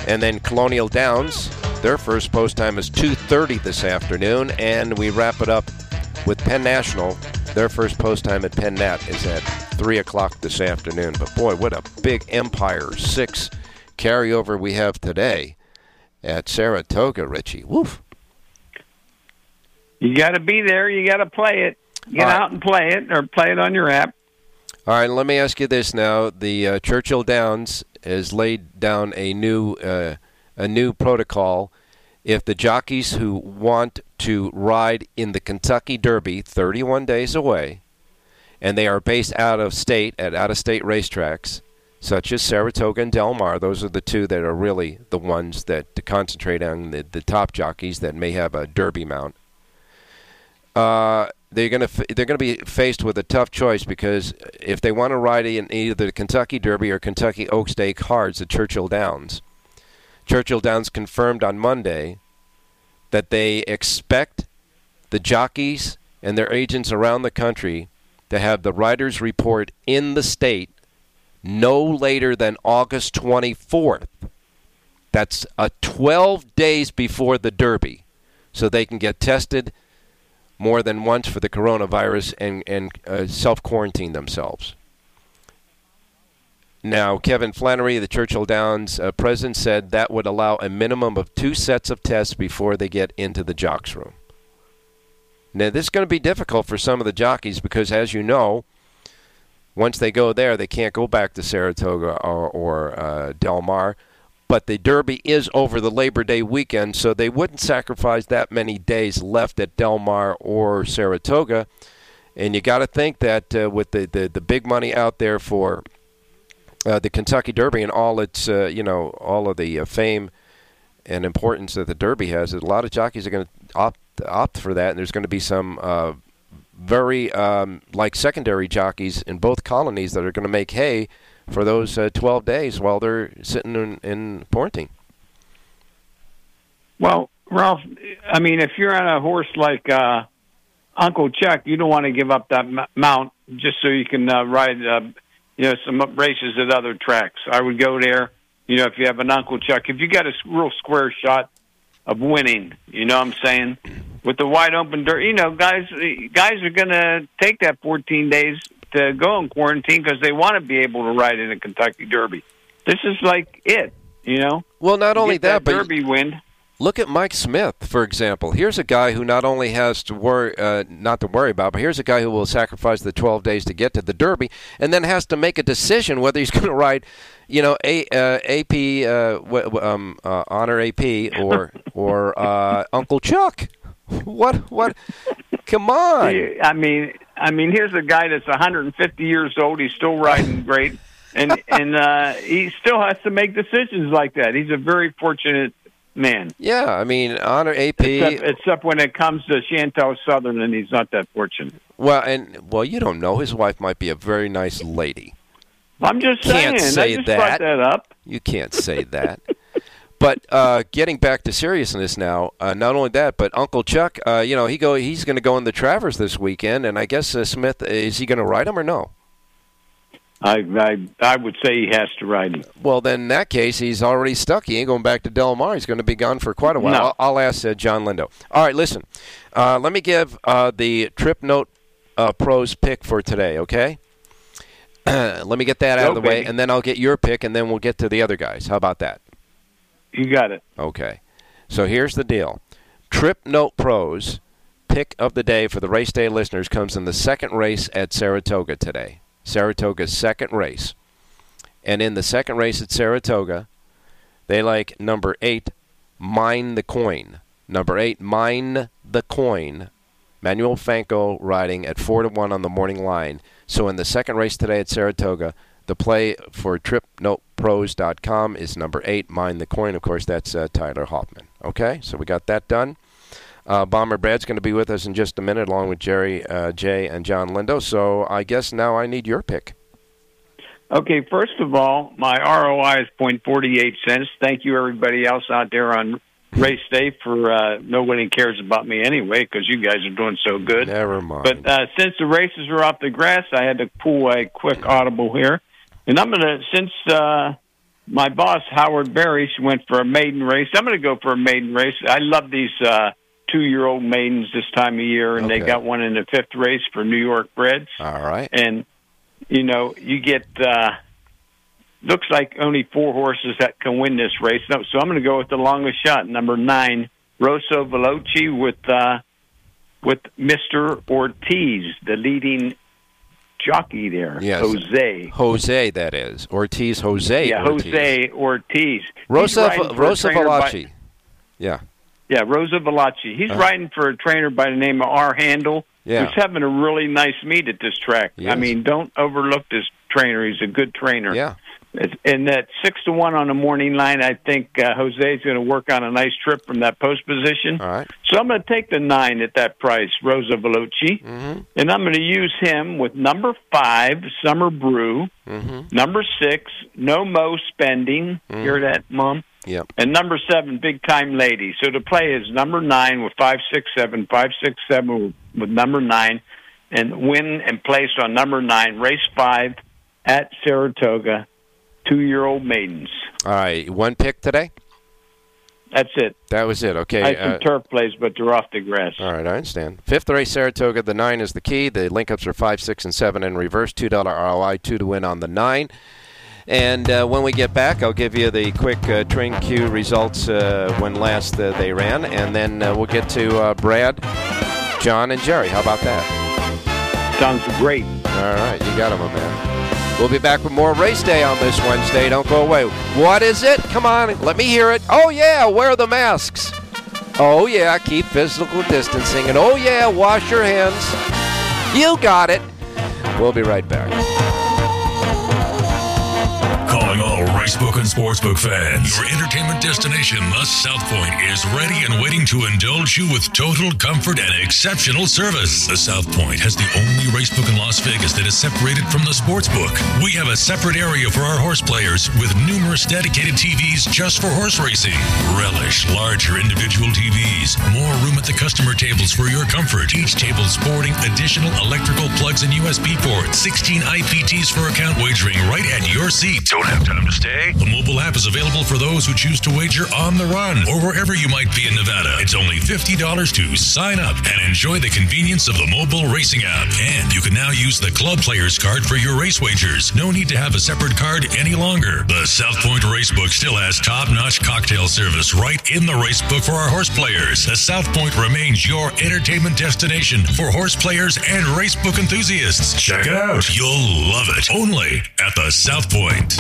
And then Colonial Downs, their first post time is 2:30 this afternoon, and we wrap it up with Penn National. Their first post time at Penn Nat is at 3 o'clock this afternoon. But boy, what a big Empire Six carryover we have today at Saratoga, Richie. Woof. You got to be there. You got to play it. Get right. out and play it, or play it on your app. All right, let me ask you this now: the uh, Churchill Downs has laid down a new uh, a new protocol. If the jockeys who want to ride in the Kentucky Derby, 31 days away, and they are based out of state at out of state racetracks, such as Saratoga and Del Mar, those are the two that are really the ones that to concentrate on the, the top jockeys that may have a Derby mount. Uh, they're gonna they're gonna be faced with a tough choice because if they want to ride in either the Kentucky Derby or Kentucky Oaks Stake cards at Churchill Downs, Churchill Downs confirmed on Monday that they expect the jockeys and their agents around the country to have the riders report in the state no later than August 24th. That's a 12 days before the Derby, so they can get tested more than once for the coronavirus and, and uh, self quarantine themselves. Now, Kevin Flanery, the Churchill Downs uh, president, said that would allow a minimum of two sets of tests before they get into the jocks room. Now, this is going to be difficult for some of the jockeys because, as you know, once they go there, they can't go back to Saratoga or, or uh, Del Mar. But the Derby is over the Labor Day weekend, so they wouldn't sacrifice that many days left at Del Mar or Saratoga. And you got to think that uh, with the, the, the big money out there for uh, the Kentucky Derby and all its, uh, you know, all of the uh, fame and importance that the Derby has, a lot of jockeys are going to opt opt for that, and there's going to be some uh, very um, like secondary jockeys in both colonies that are going to make hay for those uh, 12 days while they're sitting in, in quarantine. Well, Ralph, I mean, if you're on a horse like uh, Uncle Chuck, you don't want to give up that m- mount just so you can uh, ride, uh, you know, some races at other tracks. I would go there. You know, if you have an Uncle Chuck, if you got a real square shot of winning, you know what I'm saying? With the wide open dirt, you know, guys, guys are going to take that 14 days to go in quarantine because they want to be able to ride in a Kentucky Derby. This is like it, you know. Well, not only get that, but Derby win. Look at Mike Smith, for example. Here's a guy who not only has to worry, uh, not to worry about, but here's a guy who will sacrifice the 12 days to get to the Derby, and then has to make a decision whether he's [laughs] going to ride, you know, a, uh, AP, uh, w- w- um, uh, honor AP, or or uh, Uncle Chuck. [laughs] What? What? Come on. I mean, I mean, here's a guy that's 150 years old. He's still riding [laughs] great, and and uh, he still has to make decisions like that. He's a very fortunate man. Yeah, I mean, honor AP. Except, except when it comes to Chantal Sutherland, and he's not that fortunate. Well, and well, you don't know. His wife might be a very nice lady. I'm just you Can't saying. say I just that. brought that up. You can't say that. [laughs] but uh, getting back to seriousness now, uh, not only that, but Uncle Chuck, uh, you know, he go he's going to go in the Travers this weekend, and I guess uh, Smith is he going to ride him or no? I, I I would say he has to ride him. Well, then in that case, he's already stuck. He ain't going back to Del Mar. He's going to be gone for quite a while. No. I'll, I'll ask uh, John Lindo. All right, listen. Uh, let me give uh, the Trip Note uh, Pros pick for today, okay? [clears throat] let me get that out Go, of the way, and then I'll get your pick, and then we'll get to the other guys. How about that? You got it. Okay. So here's the deal. Trip Note Pros pick of the day for the race day listeners comes in the second race at Saratoga today. Saratoga's second race. And in the second race at Saratoga, they like number eight, Mine the Coin. Number eight, Mine the Coin. Manuel Franco riding at four to one on the morning line. So in the second race today at Saratoga, the play for tripnotepros.com is number eight, Mind the Coin. Of course, that's uh, Tyler Hoffman. Okay, so we got that done. Uh, Bomber Brad's going to be with us in just a minute, along with Jerry, uh, Jay, and John Lindo. So I guess now I need your pick. Okay, first of all, my ROI is point forty eight cents. Thank you, everybody else out there on race day for uh, nobody cares about me anyway because you guys are doing so good. Never mind. But uh, since the races are off the grass, I had to pull a quick audible here, and I'm gonna since uh, my boss Howard Barry went for a maiden race. I'm gonna go for a maiden race. I love these uh, two year old maidens this time of year, and they got one in the fifth race for New York Breds. All right. And you know, you get uh looks like only four horses that can win this race. No, so I'm going to go with the longest shot, number nine, Rosso Veloci with uh with Mister Ortiz, the leading jockey there. Yes. Jose. Jose, that is. Ortiz Jose. yeah, Ortiz. Jose Ortiz. Rosa, Rosa by- Valachi. Yeah. Yeah, Rosa Valachi. He's Uh-huh. riding for a trainer by the name of R. Handel, Yeah. who's having a really nice meet at this track. I mean, don't overlook this trainer. He's a good trainer. Yeah. And that six to one on the morning line, I think uh, is going to work on a nice trip from that post position. All right. So I'm going to take the nine at that price, Rosa Veloci, Mm-hmm. and I'm going to use him with number five, Summer Brew, Mm-hmm. number six, No Mo Spending. Hear that, Mom? Yep. And number seven, Big Time Lady. So the play is number nine with five six seven, five six seven with number nine, and win and place on number nine, race five at Saratoga, two year old maidens. All right, one pick today. That's it. That was it. Okay. Some uh, turf plays, but they're off the grass. All right, I understand. Fifth race, Saratoga. The nine is the key. The link ups are five, six, and seven in reverse. Two dollar ROI, two to win on the nine. And uh, when we get back, I'll give you the quick uh, train queue results uh, when last uh, they ran, and then uh, we'll get to uh, Brad, John, and Jerry. How about that? Sounds great. All right, you got him, man. We'll be back with more race day on this Wednesday. Don't go away. What is it? Come on, let me hear it. Oh, yeah, wear the masks. Oh, yeah, keep physical distancing. And oh, yeah, wash your hands. You got it. We'll be right back. Racebook and Sportsbook fans. Your entertainment destination, the South Point, is ready and waiting to indulge you with total comfort and exceptional service. The South Point has the only racebook in Las Vegas that is separated from the sportsbook. We have a separate area for our horse players with numerous dedicated TVs just for horse racing. Relish larger individual TVs, more room at the customer tables for your comfort. Each table sporting additional electrical plugs and USB ports, 16 IPTs for account wagering right at your seat. Don't have time to stay? The mobile app is available for those who choose to wager on the run or wherever you might be in Nevada. It's only $50 to sign up and enjoy the convenience of the mobile racing app. And you can now use the Club Players card for your race wagers. No need to have a separate card any longer. The South Point Racebook still has top notch cocktail service right in the racebook for our horse players. The South Point remains your entertainment destination for horse players and racebook enthusiasts. Check it out. You'll love it. Only at the South Point.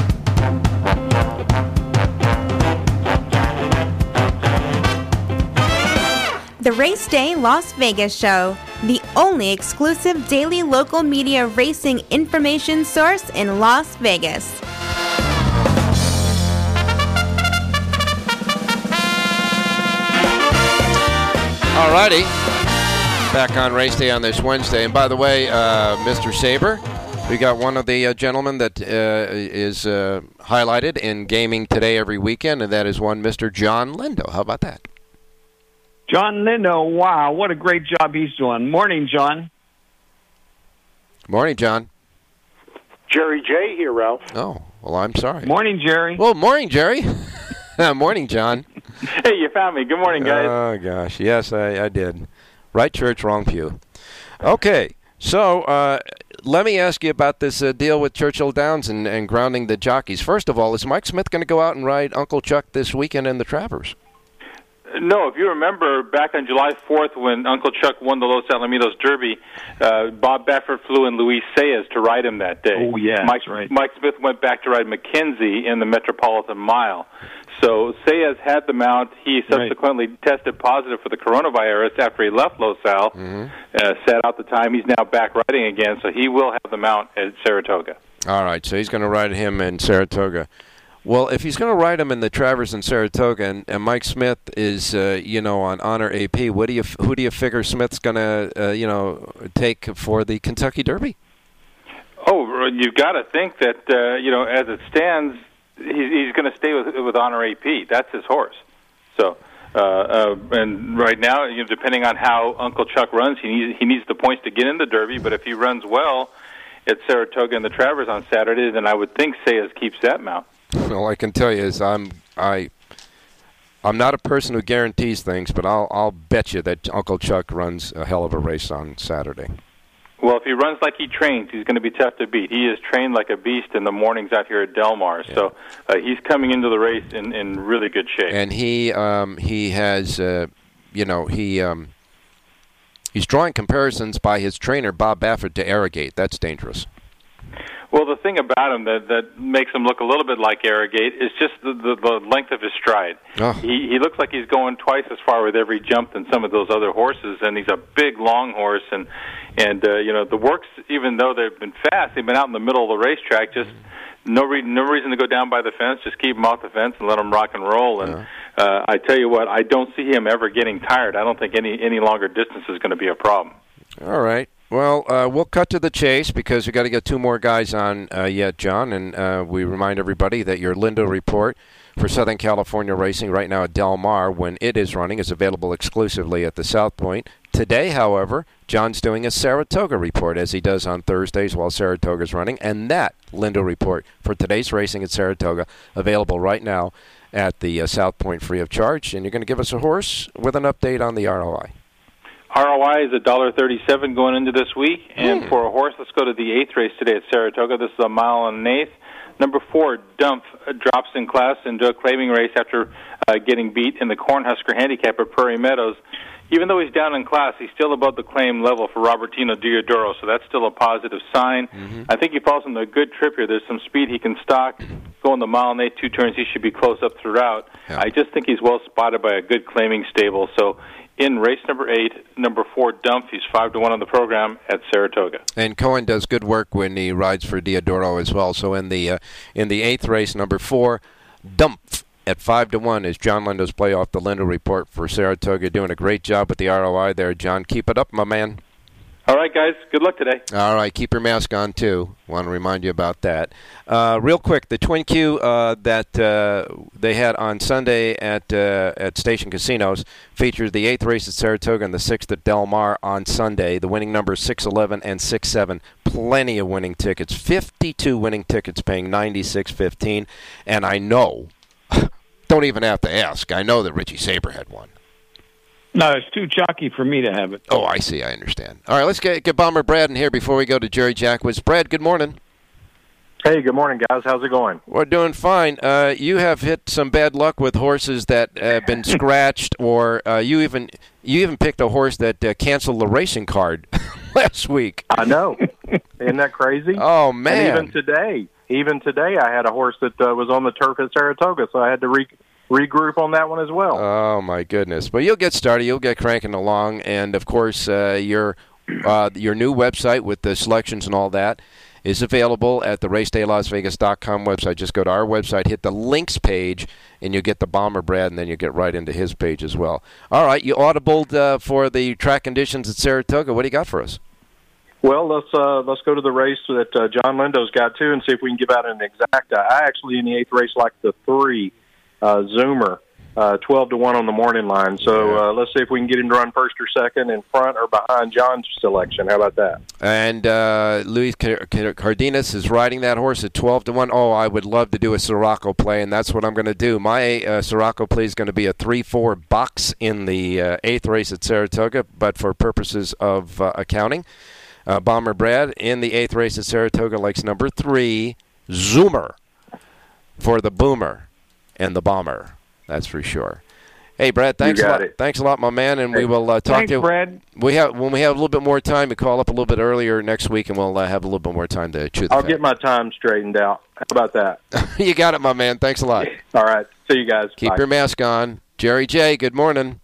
The Race Day Las Vegas Show, the only exclusive daily local media racing information source in Las Vegas. All righty. Back on race day on this Wednesday. And by the way, uh, Mr. Saber, we got one of the uh, gentlemen that uh, is uh, highlighted in gaming today every weekend, and that is one Mr. John Lindo. How about that? John Lindo, wow, what a great job he's doing. Morning, John. Morning, John. Jerry J here, Ralph. Oh, well, I'm sorry. Morning, Jerry. Well, morning, Jerry. [laughs] morning, John. [laughs] Hey, you found me. Good morning, guys. Oh, gosh. Yes, I, I did. Right church, wrong pew. Okay, so uh, let me ask you about this uh, deal with Churchill Downs and, and grounding the jockeys. First of all, is Mike Smith going to go out and ride Uncle Chuck this weekend in the Travers? No, if you remember back on July 4th when Uncle Chuck won the Los Alamitos Derby, uh, Bob Baffert flew in Luis Saez to ride him that day. Oh, yeah, Mike, right. Mike Smith went back to ride McKinzie in the Metropolitan Mile. So Saez had the mount. He subsequently tested positive for the coronavirus after he left Los Al. Mm-hmm. Uh, sat out the time. He's now back riding again, so he will have the mount at Saratoga. All right, so he's going to ride him in Saratoga. Well, if he's going to ride him in the Travers in Saratoga, and, and Mike Smith is, uh, you know, on honor AP, what do you who do you figure Smith's going to, uh, you know, take for the Kentucky Derby? Oh, you've got to think that uh, you know, as it stands, he's, going to stay with with Honor AP. That's his horse. So, uh, uh, and right now, you know, depending on how Uncle Chuck runs, he needs he needs the points to get in the Derby. But if he runs well at Saratoga and the Travers on Saturday, then I would think Saez keeps that mount. All I can tell you is I'm I. I'm not a person who guarantees things, but I'll I'll bet you that Uncle Chuck runs a hell of a race on Saturday. Well, if he runs like he trains, he's going to be tough to beat. He is trained like a beast in the mornings out here at Del Mar, so uh, he's coming into the race in, in really good shape. And he um, he has uh, you know he um, he's drawing comparisons by his trainer Bob Baffert to Arrogate. That's dangerous. Well, the thing about him that that makes him look a little bit like Arrogate is just the, the, the length of his stride. Oh. He he looks like he's going twice as far with every jump than some of those other horses, and he's a big, long horse. And and uh, you know the works, even though they've been fast, they've been out in the middle of the racetrack. Just no re- no reason to go down by the fence. Just keep him off the fence and let him rock and roll. And uh, I tell you what, I don't see him ever getting tired. I don't think any any longer distance is going to be a problem. All right. Well, uh, we'll cut to the chase because we've got to get two more guys on uh, yet, John. And uh, we remind everybody that your Lindo report for Southern California Racing right now at Del Mar, when it is running, is available exclusively at the South Point. Today, however, John's doing a Saratoga report as he does on Thursdays while Saratoga's running, and that Lindo report for today's racing at Saratoga available right now at the uh, South Point free of charge. And you're going to give us a horse with an update on the ROI. ROI is a dollar thirty-seven going into this week, and Hmm. for a horse, let's go to the eighth race today at Saratoga. This is a mile and an eighth. Number four, Dump, uh, drops in class into a claiming race after uh, getting beat in the Cornhusker Handicap at Prairie Meadows. Even though he's down in class, he's still above the claim level for Robertino Diodoro, so that's still a positive sign. I think he falls into a good trip here. There's some speed he can stock. Going the mile and eight, two turns, he should be close up throughout. I just think he's well spotted by a good claiming stable. So in race number eight, number four, Dump, he's five to one on the program at Saratoga. And Cohen does good work when he rides for Diodoro as well. So in the uh, in the eighth race, number four, Dump at five to one is John Lindo's play off the Lindo report for Saratoga. Doing a great job with the ROI there, John. Keep it up, my man. All right, guys. Good luck today. All right, keep your mask on too. Want to remind you about that. Uh, real quick, the Twin Q uh, that uh, they had on Sunday at uh, at Station Casinos featured the eighth race at Saratoga and the sixth at Del Mar on Sunday. The winning numbers six eleven and six seven. Plenty of winning tickets. Fifty two winning tickets, paying ninety six fifteen. And I know, [laughs] don't even have to ask. I know that Richie Saber had one. No, it's too chalky for me to have it. Oh, I see. I understand. All right, let's get, get Bomber Brad in here before we go to Jerry Jackwitz. Brad, good morning. Hey, good morning, guys. How's it going? We're doing fine. Uh, you have hit some bad luck with horses that have been [laughs] scratched, or uh, you even you even picked a horse that uh, canceled the racing card [laughs] last week. I know. Isn't that crazy? [laughs] Oh man! And even today, even today, I had a horse that uh, was on the turf at Saratoga, so I had to re- regroup on that one as well. Oh my goodness! But you'll get started. You'll get cranking along, and of course, uh, your uh, your new website with the selections and all that is available at the racedaylasvegas.com website. Just go to our website, hit the links page, and you'll get the Bomber Brad, and then you get right into his page as well. All right, you audibled uh, for the track conditions at Saratoga. What do you got for us? Well, let's uh, let's go to the race that uh, John Lindo's got to, and see if we can give out an exact. Uh, I actually in the eighth race like the three uh, Zoomer, uh, twelve to one on the morning line. So uh, let's see if we can get him to run first or second in front or behind John's selection. How about that? And uh, Luis Car- Car- Cardenas is riding that horse at 12 to 1. Oh, I would love to do a Siraco play, and that's what I'm going to do. My uh, Siraco play is going to be a 3 4 box in the uh, eighth race at Saratoga, but for purposes of uh, accounting, uh, Bomber Brad in the eighth race at Saratoga likes number three, Zoomer, for the Boomer and the Bomber. That's for sure. Hey, Brad, thanks a got lot. it. Thanks a lot, my man, and we will uh, talk thanks, to you. Brad. We have when we have a little bit more time. We call up a little bit earlier next week, and we'll uh, have a little bit more time to chew the I'll fat. get my time straightened out. How about that? [laughs] you got it, my man. Thanks a lot. [laughs] All right. See you guys. Keep Bye. your mask on. Jerry J, good morning.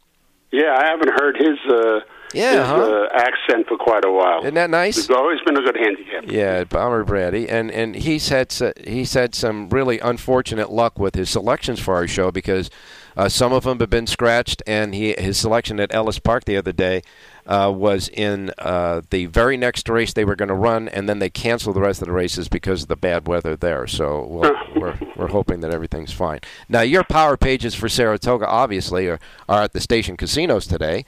Yeah, I haven't heard his uh, Yeah, his huh? uh, accent for quite a while. Isn't that nice? He's always been a good handicap. Yeah, Bomber Brady, and and he's had he's had some really unfortunate luck with his selections for our show because uh, some of them have been scratched, and he his selection at Ellis Park the other day uh, was in uh, the very next race they were going to run, and then they canceled the rest of the races because of the bad weather there. So we'll, we're we're hoping that everything's fine. Now your power pages for Saratoga obviously are, are at the station casinos today.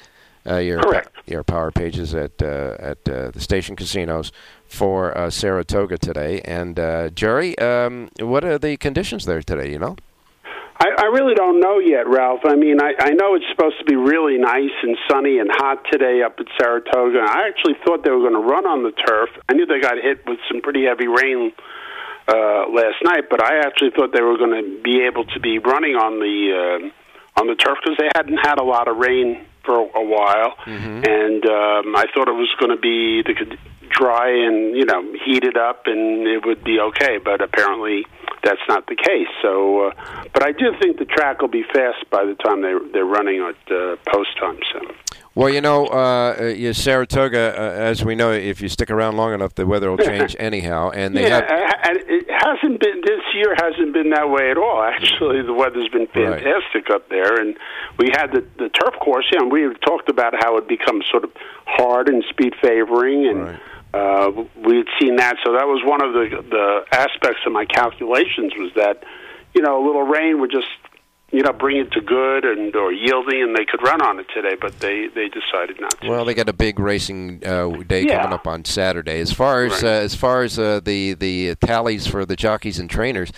Uh, your your power pages at uh, at uh, the station casinos for uh, Saratoga today. And uh, Jerry, um, what are the conditions there today? You know. I, I really don't know yet, Ralph. I mean, I, I know it's supposed to be really nice and sunny and hot today up at Saratoga. I actually thought they were going to run on the turf. I knew they got hit with some pretty heavy rain uh, last night, but I actually thought they were going to be able to be running on the uh, on the turf because they hadn't had a lot of rain for a while, and um, I thought it was going to be could dry and you know heat it up and it would be okay. But apparently that's not the case. So, uh, but I do think the track will be fast by the time they they're running at uh, post time. So. Well, you know, uh, uh, Saratoga, uh, as we know, if you stick around long enough, the weather will [laughs] change anyhow. And they yeah, have. and it hasn't been this year. Hasn't been that way at all. Actually, the weather's been Right. fantastic up there, and we had the the turf course. Yeah, and we had talked about how it becomes sort of hard and speed favoring, and uh, we had seen that. So that was one of the the aspects of my calculations was that you know a little rain would just you know bring it to good and or yielding, and they could run on it today, but they they decided not to. Well, they got a big racing uh, day Yeah. coming up on Saturday. As far as uh, as far as uh, the the tallies for the jockeys and trainers,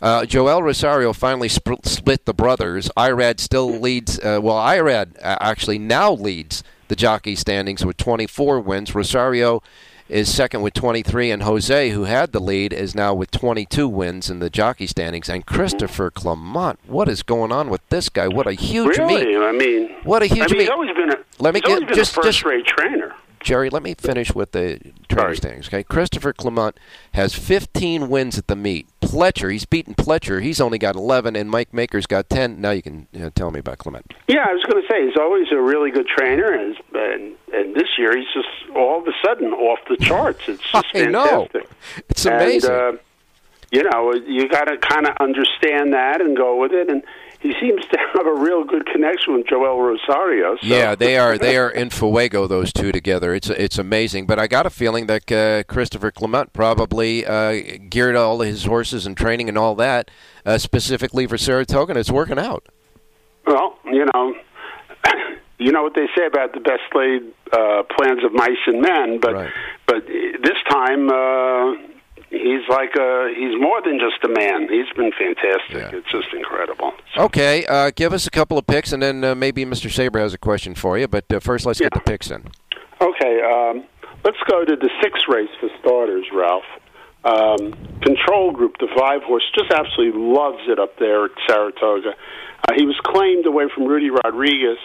uh, Joel Rosario finally sp- split the brothers. Irad still leads. Uh, well, Irad uh, actually now leads the jockey standings with 24 wins. Rosario is second with 23, and Jose, who had the lead, is now with 22 wins in the jockey standings. And Christopher Clement, what is going on with this guy? What a huge really, meet! I mean, What a huge I mean, meet. He's always been a Let me get- been just- a just- trainer. Jerry, let me finish with the trainer standings. Okay, Christopher Clement has 15 wins at the meet. Pletcher, he's beaten Pletcher. He's only got 11, and Mike Maker's got 10. Now you can you know, tell me about Clement. Yeah, I was going to say he's always a really good trainer, and, and and this year he's just all of a sudden off the charts. It's [laughs] just I know. fantastic. It's And, amazing. uh, you know, you got to kind of understand that and go with it. And he seems to have a real good connection with Joel Rosario. So. Yeah, they are they are in fuego those two together. It's it's amazing. But I got a feeling that uh, Christopher Clement probably uh, geared all his horses and training and all that uh, specifically for Saratoga, and it's working out. Well, you know, [coughs] you know what they say about the best laid uh, plans of mice and men, but but this time uh, he's like a he's more than just a man. He's been fantastic. It's just incredible. Okay, uh, give us a couple of picks, and then uh, maybe Mr. Saber has a question for you. But uh, first, let's get the picks in. Okay, um, let's go to the six race for starters, Ralph. Um, control group, the five horse, just absolutely loves it up there at Saratoga. Uh, he was claimed away from Rudy Rodriguez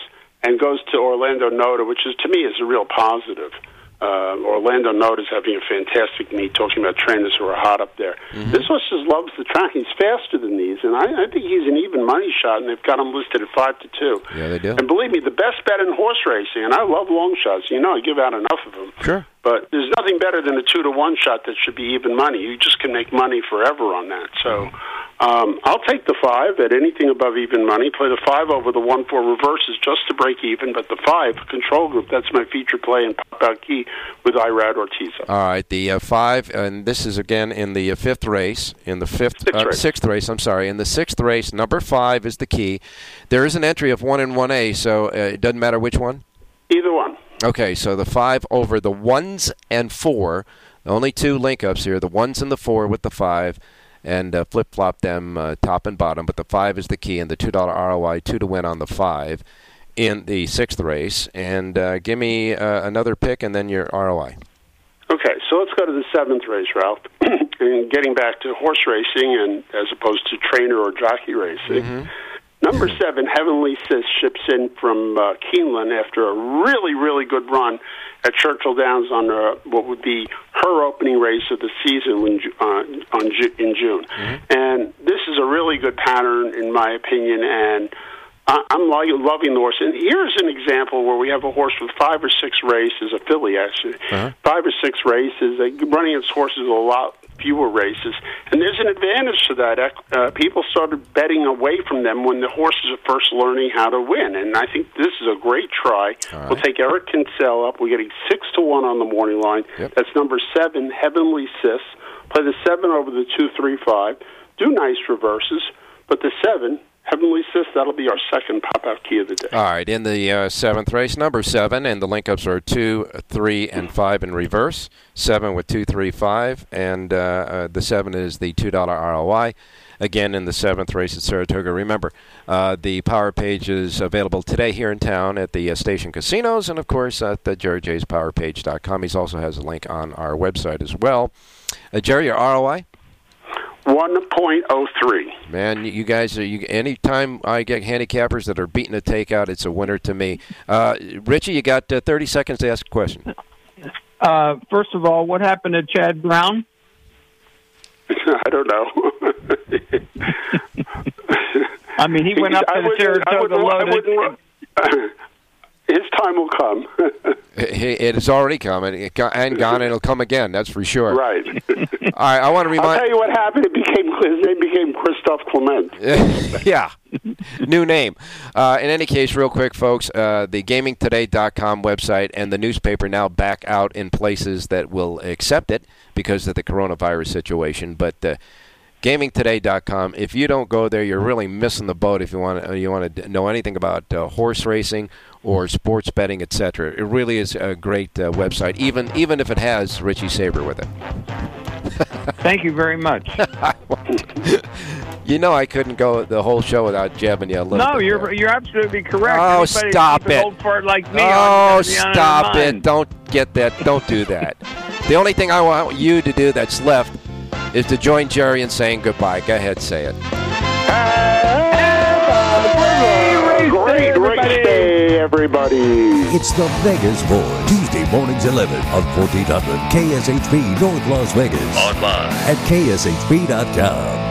and goes to Orlando Noda, which is to me is a real positive. Uh, Orlando Noda is having a fantastic meet, talking about trainers who are hot up there. This horse just loves the track. He's faster than these, and I, I think he's an even money shot, and they've got him listed at five to two. Yeah, they do. And believe me, the best bet in horse racing, and I love long shots. You know, I give out enough of them. Sure. But there's nothing better than a two to one shot that should be even money. You just can make money forever on that. So um, I'll take the five at anything above even money. Play the five over the one four reverses just to break even. But the five control group that's my feature play and pop out key with Irad Ortiz. All right, the uh, five, and this is again in the uh, fifth race, in the fifth, Sixth uh, race. sixth race. I'm sorry, in the sixth race, number five is the key. There is an entry of one and one A, so uh, it doesn't matter which one. Either one. Okay, so the five over the ones and four. Only two link ups here: the ones and the four with the five, and uh, flip flop them uh, top and bottom. But the five is the key, and the two dollar ROI, two to win on the five in the sixth race. And uh, give me uh, another pick, and then your ROI. Okay, so let's go to the seventh race, Ralph. [clears throat] and getting back to horse racing and as opposed to trainer or jockey racing. Number seven, Heavenly Sis, ships in from uh, Keeneland after a really, really good run at Churchill Downs on uh, what would be her opening race of the season when, uh, on Ju- in June. And this is a really good pattern, in my opinion, and I- I'm lo- loving the horse. And here's an example where we have a horse with five or six races, a filly actually, five or six races, uh, running its horses a lot fewer races. And there's an advantage to that. Uh, people started betting away from them when the horses are first learning how to win. And I think this is a great try. We'll take Eric Cancel up. We're getting six to one on the morning line. That's number seven, Heavenly Sis. Play the seven over the two, three, five. Do nice reverses, but the seven, Heavenly Sis, that'll be our second pop out key of the day. All right, in the uh, seventh race, number seven, and the link ups are two, three, and five in reverse. Seven with two, three, five, and uh, uh, the seven is the two dollar ROI. Again, in the seventh race at Saratoga. Remember, uh, the power page is available today here in town at the uh, station casinos, and of course at the jerryjspowerpage.com. He also has a link on our website as well. Uh, Jerry, your ROI? 1.03. Man, you guys, are, you, anytime I get handicappers that are beating a takeout, it's a winner to me. Uh, Richie, you got uh, 30 seconds to ask a question. Uh, first of all, what happened to Chad Brown? [laughs] I don't know. [laughs] I mean, he went up I to the wouldn't- I Saratoga wouldn't- I wouldn't- [laughs] his time will come. [laughs] It has already come and, it got, and gone, and it'll come again. That's for sure. right. [laughs] All right. I want to remind. I'll tell you what happened. It became his name became Christophe Clement. [laughs] yeah, new name. Uh, in any case, real quick, folks, uh, the GamingToday.com website and the newspaper now back out in places that will accept it because of the coronavirus situation. But uh, GamingToday.com. If you don't go there, you're really missing the boat. If you want to, you want to know anything about uh, horse racing or sports betting, etc. It really is a great uh, website, even even if it has Richie Saber with it. Thank you very much. [laughs] You know, I couldn't go the whole show without jabbing you a little. No, you're there. you're absolutely correct. Oh, Anybody stop it. Old fart like me. Oh, I'm gonna be on stop it. Don't get that. Don't do that. the only thing I want you to do that's left is to join Jerry in saying goodbye. Go ahead, say it. Great race day, everybody. It's the Vegas Boys. Tuesday mornings 11 on 1400 KSHP North Las Vegas. Online at kshp.com.